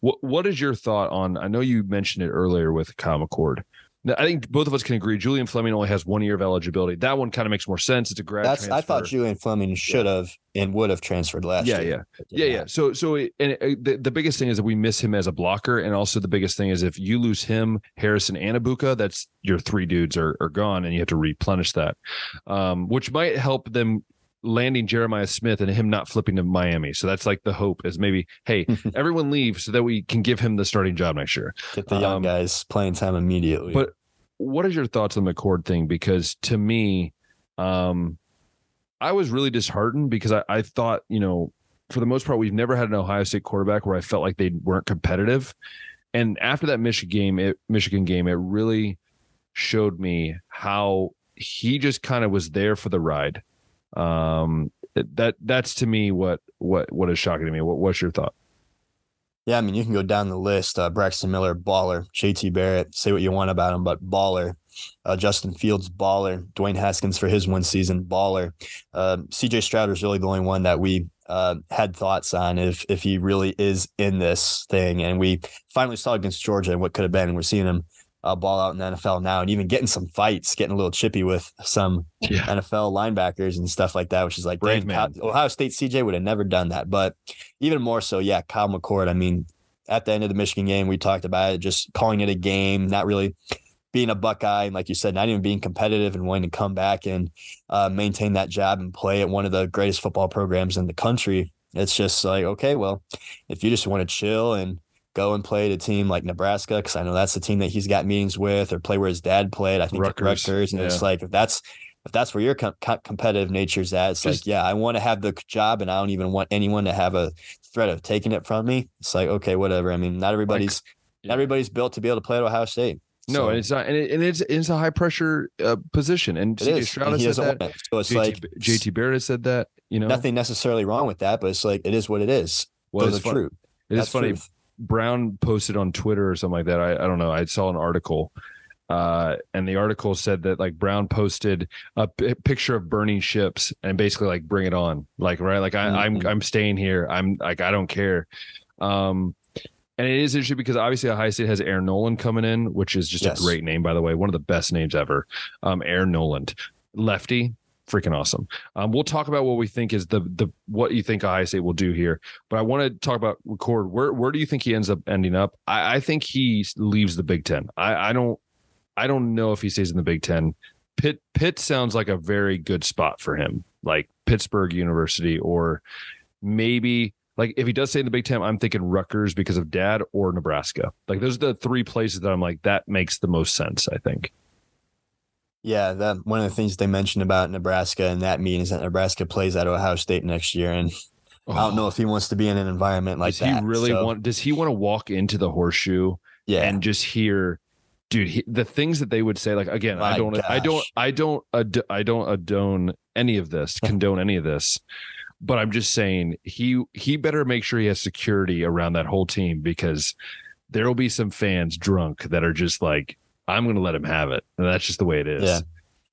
What What is your thought on? I know you mentioned it earlier with Kyle McCord. Now, I think both of us can agree. Julian Fleming only has one year of eligibility. That one kind of makes more sense. It's a grad. That's I thought. Julian Fleming should have and would have transferred last Yeah, year. yeah. did Yeah, yeah. So, so, it- and it, the, the biggest thing is that we miss him as a blocker, and also the biggest thing is if you lose him, Harrison, and Egbuka, that's your three dudes are are gone, and you have to replenish that, um, which might help them landing Jeremiah Smith and him not flipping to Miami. So that's like the hope is maybe, hey, everyone leave so that we can give him the starting job next year. Get the young Um, guys playing time immediately. But what is your thoughts on the McCord thing? Because to me, um, I was really disheartened because I, I thought, you know, for the most part, we've never had an Ohio State quarterback where I felt like they weren't competitive. And after that Michigan game, it, Michigan game, it really showed me how he just kind of was there for the ride. Um, that that's to me what what what is shocking to me. What what's your thought? Yeah, I mean, you can go down the list. Uh, Braxton Miller, baller. JT Barrett, say what you want about him, but baller. Uh, Justin Fields, baller. Dwayne Haskins for his one season, baller. Uh, CJ Stroud is really the only one that we uh, had thoughts on if if he really is in this thing. And we finally saw against Georgia and what could have been. We're seeing him uh, ball out in the NFL now and even getting some fights, getting a little chippy with some Yeah. NFL linebackers and stuff like that, which is like, Brave dang, man. Ohio State CJ would have never done that. But even more so, yeah, Kyle McCord. I mean, at the end of the Michigan game, we talked about it, just calling it a game, not really being a Buckeye, and like you said, not even being competitive and wanting to come back and uh, maintain that job and play at one of the greatest football programs in the country. It's just like, okay, well, if you just want to chill and go and play at a team like Nebraska, because I know that's the team that he's got meetings with, or play where his dad played. I think Rutgers, Rutgers, and yeah. it's like if that's if that's where your com- co- competitive nature's at, it's Just- like, yeah, I want to have the job, and I don't even want anyone to have a threat of taking it from me. It's like, okay, whatever. I mean, not everybody's yeah. not everybody's built to be able to play at Ohio State. No, So, and it's not, and, it, and it's it's a high pressure uh, position, and it CJ. Stroud has said that. it. So it's JT, like JT Barrett has said that. You know, nothing necessarily wrong with that, but it's like it is what it is. Well, it's fun- true. It is That's funny. truth. Brown posted on Twitter or something like that. I, I don't know. I saw an article, uh, and the article said that like Brown posted a p- picture of burning ships and basically like bring it on, like right, like I, I'm Mhm. I'm staying here. I'm like I don't care. Um, and it is interesting because obviously Ohio State has Air Noland coming in, which is just Yes. a great name by the way, one of the best names ever. Um, Air Noland, lefty, freaking awesome. Um, we'll talk about what we think is the the what you think State will do here, but I want to talk about record. Where where do you think he ends up ending up? I, I think he leaves the Big Ten. I, I don't I don't know if he stays in the Big Ten. Pitt Pitt sounds like a very good spot for him, like Pittsburgh University, or maybe like if he does stay in the Big Ten, I'm thinking Rutgers because of dad or Nebraska. Like those are the three places that I'm like that makes the most sense. I think. Yeah, that one of the things they mentioned about Nebraska and that meeting is that Nebraska plays at Ohio State next year, and I don't know oh. if he wants to be in an environment like does that. he really So, want? Does he want to walk into the horseshoe Yeah, and just hear? Dude, he, the things that they would say, like again, I My don't, I don't. I don't, ad- I don't adone any of this, condone any of this, but I'm just saying he he better make sure he has security around that whole team because there will be some fans drunk that are just like, I'm going to let him have it, and that's just the way it is. Yeah.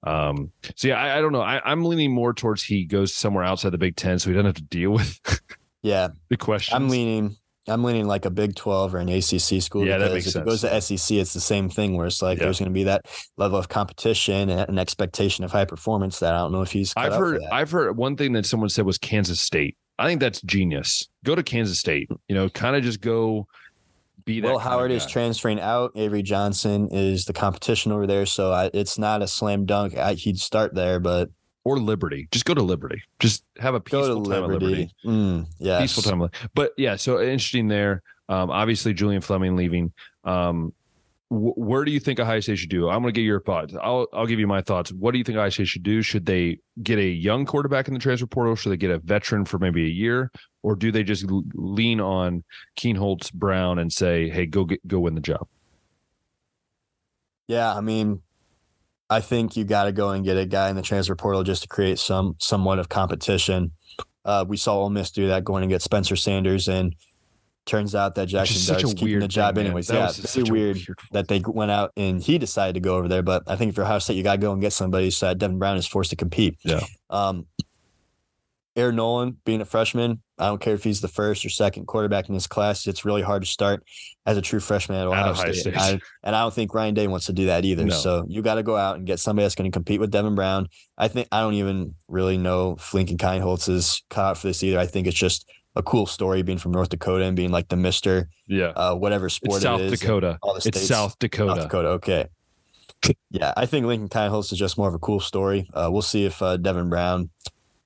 Um. So yeah, I, I don't know. I, I'm leaning more towards he goes somewhere outside the Big Ten, so he doesn't have to deal with yeah. the question. I'm leaning. I'm leaning like a Big 12 or an ACC school. Yeah, that because makes if sense. it goes to SEC, it's the same thing where it's like Yeah. there's going to be that level of competition and an expectation of high performance that I don't know if he's. I've heard. I've heard one thing that someone said was Kansas State. I think that's genius. Go to Kansas State. You know, kind of just go be. Will Howard is transferring out. Avery Johnson is the competition over there, so I, it's not a slam dunk. I, he'd start there, but or Liberty. Just go to Liberty. Just have a peaceful time at Liberty. Mm, yes. Peaceful time. But yeah, so interesting there. Um, obviously Julian Fleming leaving. Um, wh- where do you think Ohio State should do? I'm going to get your thoughts. I'll I'll give you my thoughts. What do you think Ohio State should do? Should they get a young quarterback in the transfer portal? Should they get a veteran for maybe a year, or do they just lean on Kienholz, Brown, and say, "Hey, go get go win the job"? Yeah, I mean, I think you got to go and get a guy in the transfer portal just to create some somewhat of competition. Uh, we saw Ole Miss do that going and get Spencer Sanders, and turns out that Jaxson is such a Dart's keeping weird the job thing, anyways. Yeah, such a weird that they went out and he decided to go over there. But I think if you're Ohio State, you got to go and get somebody so that Devin Brown is forced to compete. Yeah. Um, Air Noland being a freshman, I don't care if he's the first or second quarterback in his class. It's really hard to start as a true freshman at Ohio, State. State. And I, and I don't think Ryan Day wants to do that either. No. So you got to go out and get somebody that's going to compete with Devin Brown. I think I don't even really know if and Kienholz is caught for this either. I think it's just a cool story being from North Dakota and being like the Mister Yeah. uh, whatever sport It's South it is. Dakota. all the It's. South Dakota. South Dakota. Okay. yeah, I think Lincoln Kienholz is just more of a cool story. Uh, we'll see if uh, Devin Brown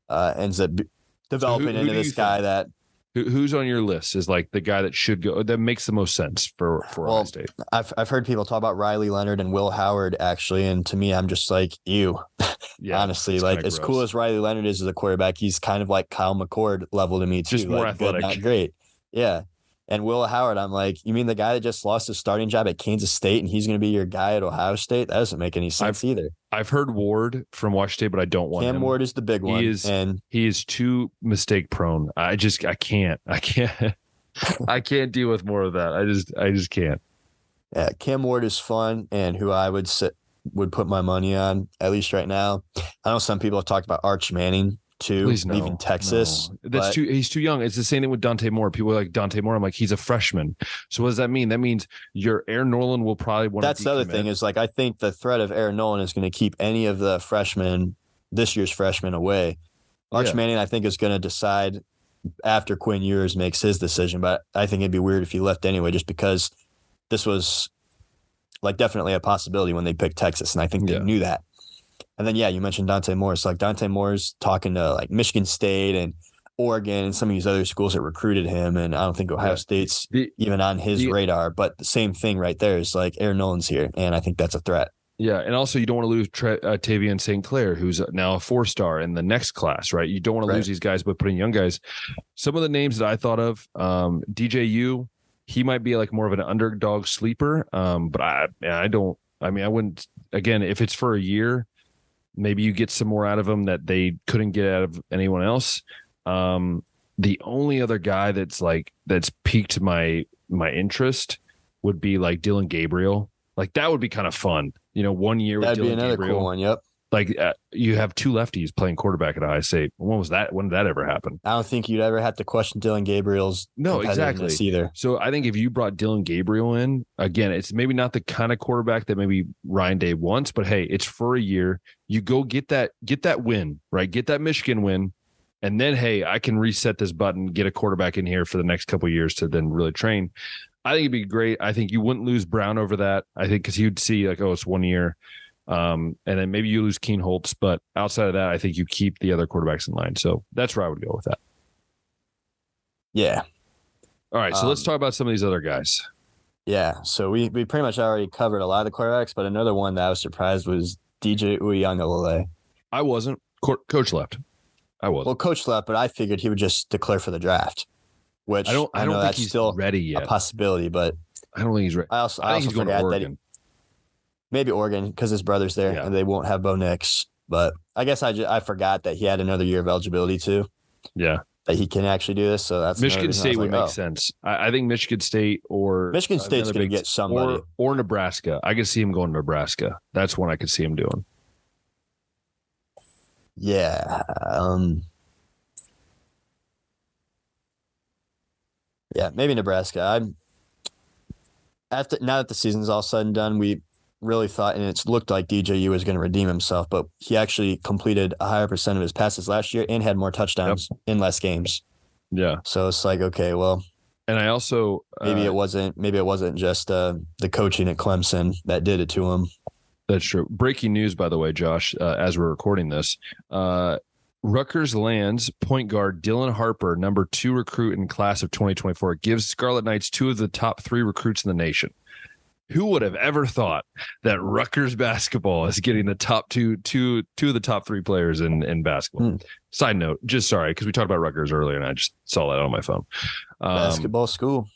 uh, ends up b- developing who into this guy think? that Who, who's on your list is like the guy that should go that makes the most sense for for Ohio Well, State? I've I've heard people talk about Riley Leonard and Will Howard actually, and to me, I'm just like ew. Yeah, honestly, like as cool as Riley Leonard is as a quarterback, he's kind of like Kyle McCord level to me too. Just more like, good, athletic. not great. Yeah. And Will Howard, I'm like, you mean the guy that just lost his starting job at Kansas State and he's going to be your guy at Ohio State? That doesn't make any sense either. I've heard Ward from Washington State, but I don't want to. Cam him. Ward is the big one. He is- and He is too mistake prone. I just I can't. I can't. I can't deal with more of that. I just I just can't. Yeah, Cam Ward is fun and who I would sit, would put my money on at least right now. I know some people have talked about Arch Manning too, Please no. leaving Texas. No. That's but too. He's too young. It's the same thing with Dante Moore. People are like Dante Moore. I'm like he's a freshman. So what does that mean? That means your Air Noland will probably want. That's the other thing is like I think the threat of Air Noland is going to keep any of the freshmen, this year's freshmen, away. Arch Yeah. Manning, I think, is going to decide after Quinn Ewers makes his decision, but I think it'd be weird if he left anyway, just because this was like definitely a possibility when they picked Texas, and I think they Yeah. knew that. And then yeah, you mentioned Dante Morris. Like Dante Moore's talking to like Michigan State and Oregon and some of these other schools that recruited him, and I don't think Ohio Yeah. State's The- even on his the- radar. But the same thing right there is like Air Noland's here, and I think that's a threat. Yeah, and also you don't want to lose Tre- uh, Tavien St. Clair, who's now a four star in the next class, right? You don't want to Right. lose these guys by putting young guys. Some of the names that I thought of, um, DJU, he might be like more of an underdog sleeper, um, but I I don't. I mean, I wouldn't. Again, if it's for a year, maybe you get some more out of them that they couldn't get out of anyone else. Um, the only other guy that's like that's piqued my my interest would be like Dillon Gabriel. Like that would be kind of fun. You know, one year That'd be Dillon another Gabriel. cool one. Yep. Like uh, you have two lefties playing quarterback at Ohio State. When was that? When did that ever happen? I don't think you'd ever have to question Dillon Gabriel's No, exactly. either. So I think if you brought Dillon Gabriel in again, it's maybe not the kind of quarterback that maybe Ryan Day wants, but hey, it's for a year. You go get that get that win, right? Get that Michigan win, and then hey, I can reset this button, get a quarterback in here for the next couple of years to then really train. I think it'd be great. I think you wouldn't lose Brown over that. I think because he'd see like, oh, it's one year. Um, and then maybe you lose Kienholz, but outside of that, I think you keep the other quarterbacks in line. So that's where I would go with that. Yeah. All right, so let's Um, talk about some of these other guys. Yeah. So we, we pretty much already covered a lot of the quarterbacks, but another one that I was surprised was DJ Uiagalelei. I wasn't. Co- Coach left. I was. Well, coach left, but I figured he would just declare for the draft, which I don't. I, know don't think that's he's still ready yet. a possibility, but I don't think he's ready. I also I, I think also he's going to forgot that he. Maybe Oregon because his brother's there Yeah. and they won't have Bo Nix. But I guess I, ju- I forgot that he had another year of eligibility too, yeah, that he can actually do this. So that's Michigan State would like, make oh. sense. I, I think Michigan State or Michigan State's going to get somebody. or or Nebraska. I could see him going to Nebraska. That's one I could see him doing. Yeah. Um, yeah, maybe Nebraska. I'm after now that the season's all said and done, we really thought and it's looked like DJU was going to redeem himself, but he actually completed a higher percent of his passes last year and had more touchdowns in less games. Yeah, So it's like, okay, well, and I also maybe uh, it wasn't maybe it wasn't just uh, the coaching at Clemson that did it to him. That's true. Breaking news, by the way, Josh, uh, as we're recording this, uh, Rutgers lands point guard Dylan Harper, number two recruit in class of 2024, gives Scarlet Knights two of the top three recruits in the nation. Who would have ever thought that Rutgers basketball is getting the top two, two, two of the top three players in in basketball? Hmm. Side note, just sorry because we talked about Rutgers earlier, and I just saw that on my phone. Um, Basketball school.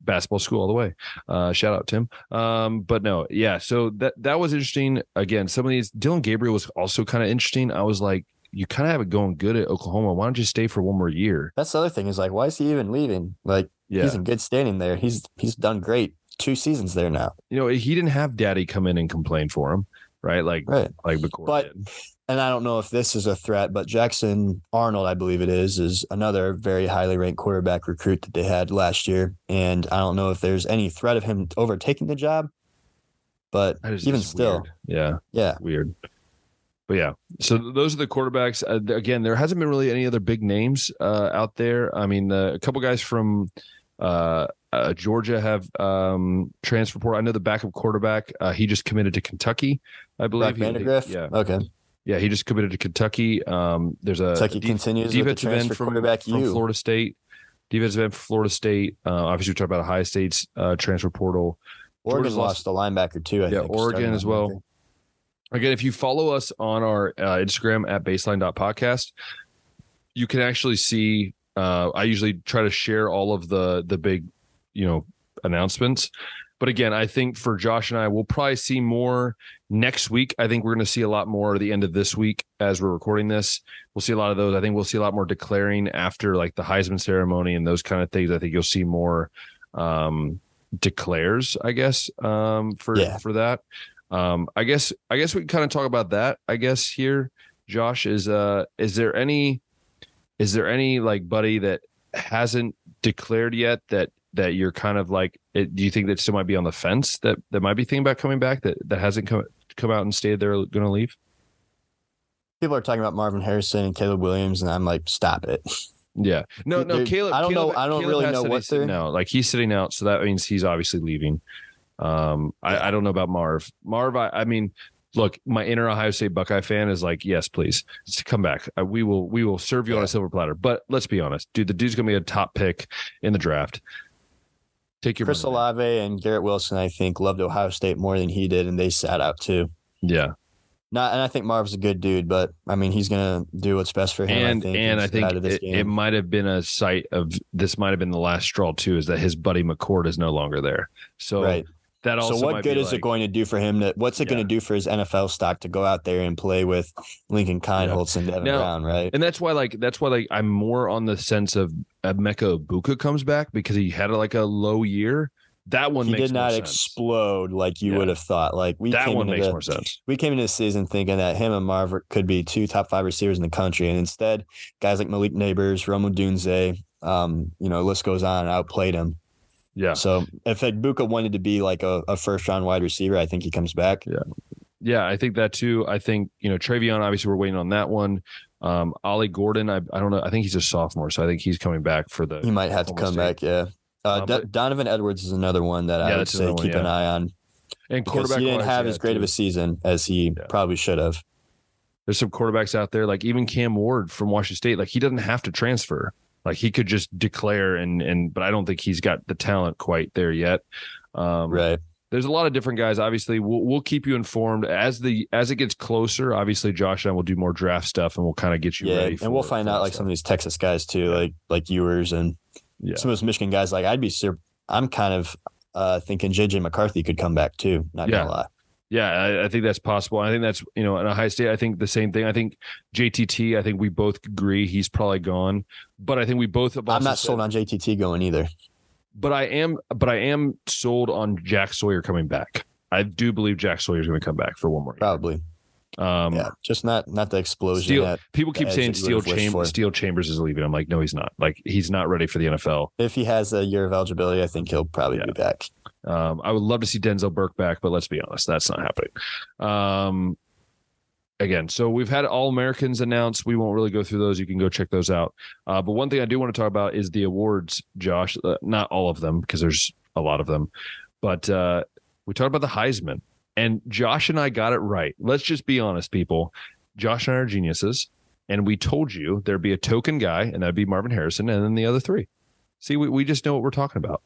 basketball school all the way. Uh, shout out Tim. Um, but no, yeah. So that that was interesting. Again, some of these Dillon Gabriel was also kind of interesting. I was like, you kind of have it going good at Oklahoma. Why don't you stay for one more year? That's the other thing is like, why is he even leaving? Like Yeah, he's in good standing there. He's he's done great. Two seasons there now. you know he didn't have Daddy come in and complain for him. right? Like Right. like McCord But- did. And I don't know if this is a threat, but Jackson Arnold, I believe it is, is another very highly ranked quarterback recruit that they had last year. And I don't know if there's any threat of him overtaking the job. But even still, weird. yeah, yeah, weird. But yeah, so those are the quarterbacks. Uh, again, there hasn't been really any other big names uh, out there. I mean, uh, a couple guys from uh, uh, Georgia have um, transfer portal. I know the backup quarterback. Uh, he just committed to Kentucky, I believe. He- yeah, Okay. yeah, he just committed to Kentucky. Um, there's a Kentucky de- continues with the defensive end transfer from, quarterback from you. Florida State. Defensive end for Florida State. Uh, obviously, we talked about Ohio State's uh, transfer portal. Oregon Georgia's lost, lost- the linebacker too. I Yeah, think, Oregon as well. linebacker. Again, if you follow us on our uh, Instagram at baseline.podcast, you can actually see. Uh, I usually try to share all of the the big, you know, announcements. But again, I think for Josh and I, we'll probably see more next week. I think we're going to see a lot more at the end of this week as we're recording this. We'll see a lot of those. I think we'll see a lot more declaring after like the Heisman ceremony and those kind of things. I think you'll see more um, declares, I guess, um, for Yeah. for that. Um, I guess I guess we can kind of talk about that. I guess here, Josh is uh, is there any is there any like buddy that hasn't declared yet that that you're kind of like it, do you think that still might be on the fence that that might be thinking about coming back that that hasn't come come out and stated they're going to leave? People are talking about Marvin Harrison and Caleb Williams, and I'm like, stop it. yeah. No no Dude, caleb I don't Caleb- know- I don't Caleb really know what they're- out. Like he's sitting out so that means he's obviously leaving. Um i, I don't know about marv. Marv I, I mean look my inner ohio state buckeye fan is like yes please Just come back uh, we will we will serve you on a silver platter but let's be honest dude the dude's gonna be a top pick in the draft take your Chris. Olave and Garrett Wilson, I think, loved Ohio State more than he did, and they sat out too. yeah Not, and I think Marv's a good dude, but I mean, he's gonna do what's best for him. and I think, and I think out of this it, it might have been a site of this might have been the last straw too is that his buddy McCord is no longer there. So right. That also So what good is it going to do for him? To what's it going to do for his NFL stock to go out there and play with Lincoln Kienholz and Devin Now- Brown? Right. And that's why like that's why like I'm more on the sense of Emeka Egbuka comes back because he had like a low year. That one He did not explode like you Yeah. would have thought. Like we that came one makes the, more sense. we came into the season thinking that him and Marv could be two top five receivers in the country, and instead, guys like Malik Nabers, Rome Odunze, um, you know, list goes on, outplayed him. Yeah. So if Buka wanted to be like a, a first round wide receiver, I think he comes back. Yeah, Yeah, I think that too. I think, you know, Travion, obviously we're waiting on that one. Um, Ollie Gordon, I, I don't know. I think he's a sophomore, so I think he's coming back for the He might have to come back. Yeah. Uh, Do- but- Donovan Edwards is another one that Yeah, I would say one, keep an eye on and quarterback he didn't have yeah, as great of a season as he Yeah. probably should have. there's some quarterbacks out there, like even Cam Ward from Washington State, like he doesn't have to transfer. Like he could just declare and and but I don't think he's got the talent quite there yet. Um Right. there's a lot of different guys. Obviously, we'll we'll keep you informed as the as it gets closer. Obviously, Josh and I will do more draft stuff and we'll kind of get you Yeah, ready. and we'll find out like stuff. some of these Texas guys too, like like Ewers and Yeah. some of those Michigan guys. Like I'd be sur- I'm kind of uh, thinking JJ McCarthy could come back too. Not Yeah. gonna lie. Yeah, I, I think that's possible. I think that's you know, in Ohio State, I think the same thing. I think JTT. I think we both agree he's probably gone, but I think we both. Have I'm not said- sold on JTT going either. but I am, but I am sold on Jack Sawyer coming back. I do believe Jack Sawyer's going to come back for one more year. Probably. Um, yeah. Just not not the explosion Steele, that people keep saying Steele Chambers. Steele Chambers is leaving. I'm like, no, he's not. Like, he's not ready for the NFL. if he has a year of eligibility, I think he'll probably Yeah. be back. Um, I would love to see Denzel Burke back, but let's be honest, that's not happening. Um, again, so we've had All Americans announced. We won't really go through those. You can go check those out. Uh, but one thing I do want to talk about is the awards, Josh. Uh, not all of them because there's a lot of them, but uh, we talked about the Heisman, and Josh and I got it right. Let's just be honest, people. Josh and I are geniuses, and we told you there'd be a token guy, and that'd be Marvin Harrison, and then the other three. See, we, we just know what we're talking about.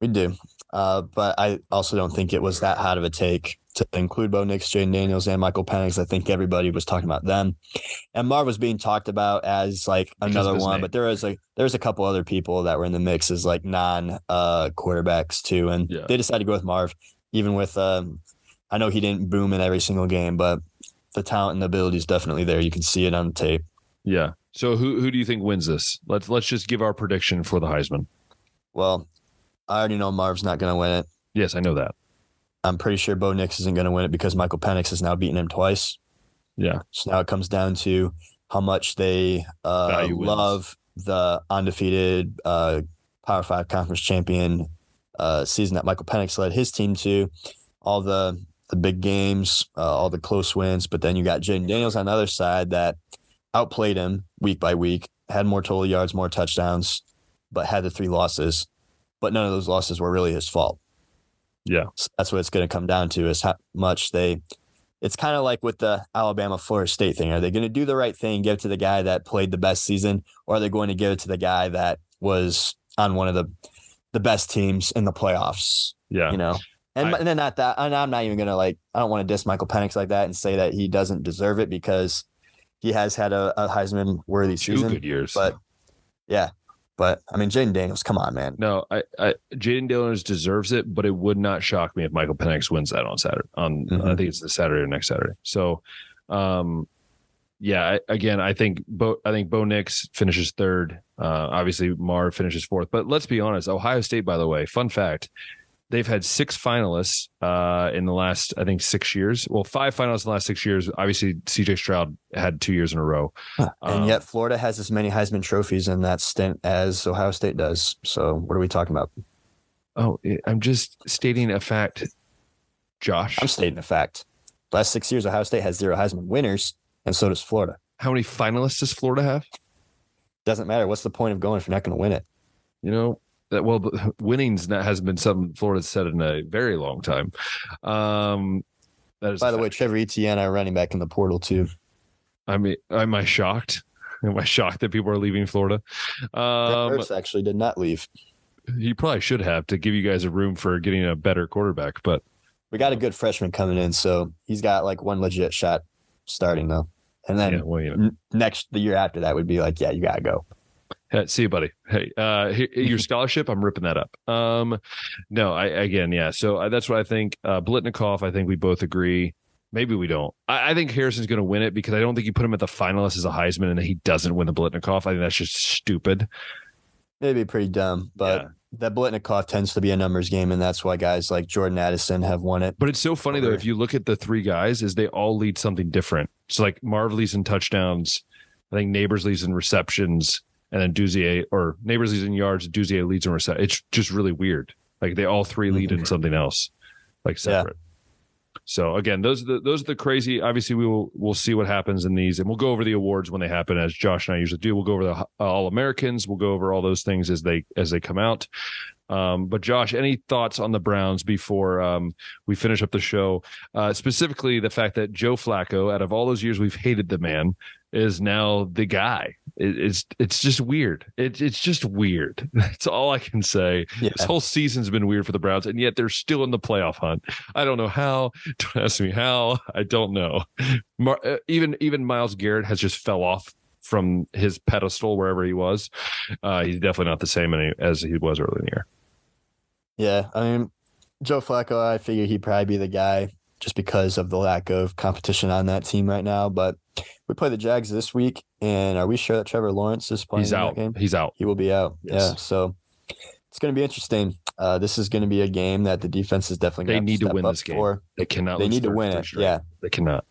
We do. Uh, but I also don't think it was that hot of a take to include Bo Nix, Jayden Daniels, and Michael Penix. I think everybody was talking about them. And Marv was being talked about as like another one, name. but there was like there's a couple other people that were in the mix as like non uh quarterbacks too. And Yeah. they decided to go with Marv, even with um I know he didn't boom in every single game, but the talent and the ability is definitely there. You can see it on the tape. Yeah. So who who do you think wins this? Let's let's just give our prediction for the Heisman. Well, I already know Marv's not gonna win it. Yes, I know that. I'm pretty sure Bo Nix isn't going to win it because Michael Penix has now beaten him twice. Yeah. So now it comes down to how much they uh, love the undefeated uh, Power Five conference champion uh, season that Michael Penix led his team to. All the the big games, uh, all the close wins, but then you got Jayden Daniels on the other side that outplayed him week by week, had more total yards, more touchdowns, but had the three losses. But none of those losses were really his fault. Yeah. So that's what it's going to come down to is how much they. It's kind of like with the Alabama Florida State thing. Are they going to do the right thing, give it to the guy that played the best season, or are they going to give it to the guy that was on one of the the best teams in the playoffs? Yeah. You know, and, I- and then not that, and I'm not even going to like. I don't want to diss Michael Penix like that and say that he doesn't deserve it because he has had a, a Heisman worthy season. good years. But yeah, but I mean, Jayden Daniels, come on, man. no, I, I Jayden Daniels deserves it, but it would not shock me if Michael Penix wins that on Saturday. On Mhm. I think it's the Saturday or next Saturday. So, um, yeah, I, again, I think Bo, I think Bo Nix finishes third. Uh, obviously, Mar finishes fourth. But let's be honest, Ohio State, by the way, fun fact, they've had six finalists uh, in the last, I think, six years. Well, five finalists in the last six years. Obviously, CJ Stroud had two years in a row. And Um, yet Florida has as many Heisman trophies in that stint as Ohio State does. So what are we talking about? Oh, I'm just stating a fact, Josh. I'm stating a fact. Last six years, Ohio State has zero Heisman winners, and so does Florida. How many finalists does Florida have? Doesn't matter. What's the point of going if you're not going to win it? You know, that well, winning's not hasn't been something Florida's said in a very long time. Um, that is By the way. Trevor Etienne are running back in the portal too. I mean, am I shocked? Am I shocked that people are leaving Florida? Um, actually did not leave. he probably should have to give you guys a room for getting a better quarterback, but We got a good freshman coming in, so he's got like one legit shot starting though. And then yeah, well, you know. n- next the year after that would be like, yeah, you gotta go. Hey, see you, buddy. Hey, uh, your scholarship, I'm ripping that up. Um, no, I again, yeah. So I, that's what I think. Uh, Biletnikoff, I think we both agree. Maybe we don't. I, I think Harrison's going to win it because I don't think you put him at the finalists as a Heisman and he doesn't win the Biletnikoff. I think that's just stupid. It'd be pretty dumb, but Yeah. that Biletnikoff tends to be a numbers game, and that's why guys like Jordan Addison have won it. But it's so funny though. If you look at the three guys, is they all lead something different. So like Marv leads in touchdowns. I think Nabers leads in receptions, and then Odunze or Nabers leads in yards. Odunze leads in reception. It's just really weird. Like they all three lead in something else, like Mm-hmm. Yeah. So again, those are the those are the crazy. Obviously, we will we'll see what happens in these, and we'll go over the awards when they happen, as Josh and I usually do. We'll go over the uh, All Americans. We'll go over all those things as they as they come out. Um, but Josh, any thoughts on the Browns before um, we finish up the show? Uh, specifically, the fact that Joe Flacco, out of all those years we've hated the man, is now the guy. It, it's it's just weird. It, it's just weird. That's all I can say. Yeah. This whole season's been weird for the Browns, and yet they're still in the playoff hunt. I don't know how. Don't ask me how. I don't know. Mar- uh, even even Myles Garrett has just fell off from his pedestal wherever he was. Uh, he's definitely not the same any, as he was earlier in the year. Yeah, I mean, Joe Flacco, I figure he'd probably be the guy just because of the lack of competition on that team right now. But we play the Jags this week, and are we sure that Trevor Lawrence is playing He's out. that game? He's out. He will be out. Yes. Yeah, so it's going to be interesting. Uh, this is going to be a game that the defense is definitely They need to step win this game. For. They cannot. They lose need to win it. straight. Yeah, they cannot.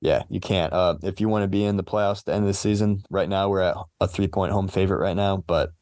Yeah, you can't. Uh, if you want to be in the playoffs at the end of the season, right now we're at a three point home favorite right now, but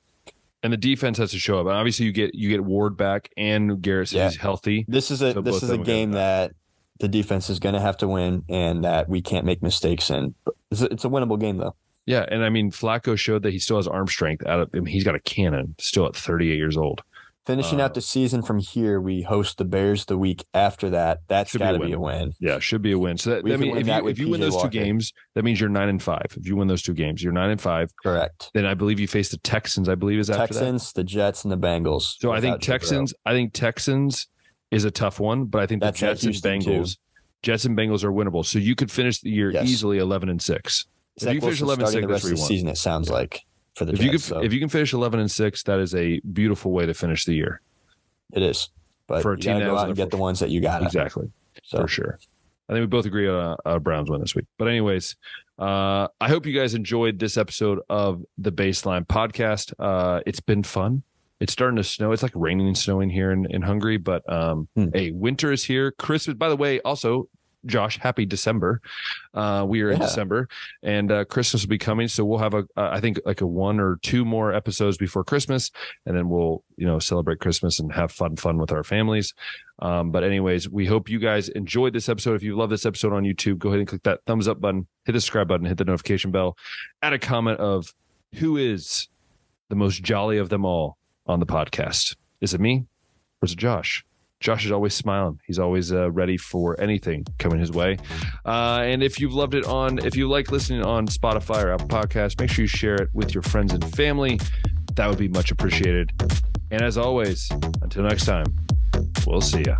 And the defense has to show up. And obviously, you get you get Ward back and Garrett Yeah. is healthy. this is a So this is a them are gonna game that the defense is going to have to win and that we can't make mistakes in. It's a, it's a winnable game though. Yeah, and I mean Flacco showed that he still has arm strength. Out of I mean, he's got a cannon still at 38 years old. Finishing Uh, out the season from here, we host the Bears the week after that. That's Should be a got to win. be a win. Yeah, should be a win. So that, mean, if that you if you win those Walker. two games, that means you're nine and five. If you win those two games, you're nine and five. Correct. Then I believe you face the Texans. I believe is after that. Texans, the Jets, and the Bengals. So I think Texans. I think Texans is a tough one, but I think That's the Jets and Houston, too. Bengals, Jets and Bengals are winnable. So you could finish the year Yes. easily 11 and six. out. if you finish 11 starting the rest of the season, it sounds like for the If Jets. you could so if you can finish 11 and six, that is a beautiful way to finish the year. it is. But For a you team go out and get the ones that you got. Exactly. So for sure. I think we both agree on a, a Browns win this week. But anyways, uh, I hope you guys enjoyed this episode of the Baseline Podcast. Uh, it's been fun. It's starting to snow. It's like raining and snowing here in, in Hungary, but um, Hmm. hey, winter is here. Christmas, by the way, also Josh, happy December. Uh, we are in December, and uh, Christmas will be coming. So we'll have a, uh, I think, like a one or two more episodes before Christmas, and then we'll, you know, celebrate Christmas and have fun, fun with our families. Um, but anyways, we hope you guys enjoyed this episode. If you love this episode on YouTube, go ahead and click that thumbs up button, hit the subscribe button, hit the notification bell, add a comment of who is the most jolly of them all on the podcast. Is it me or is it Josh? Josh is always smiling. He's always uh, ready for anything coming his way. Uh, and if you've loved it on, if you like listening on Spotify or Apple Podcasts, make sure you share it with your friends and family. That would be much appreciated. And as always, until next time, we'll see ya.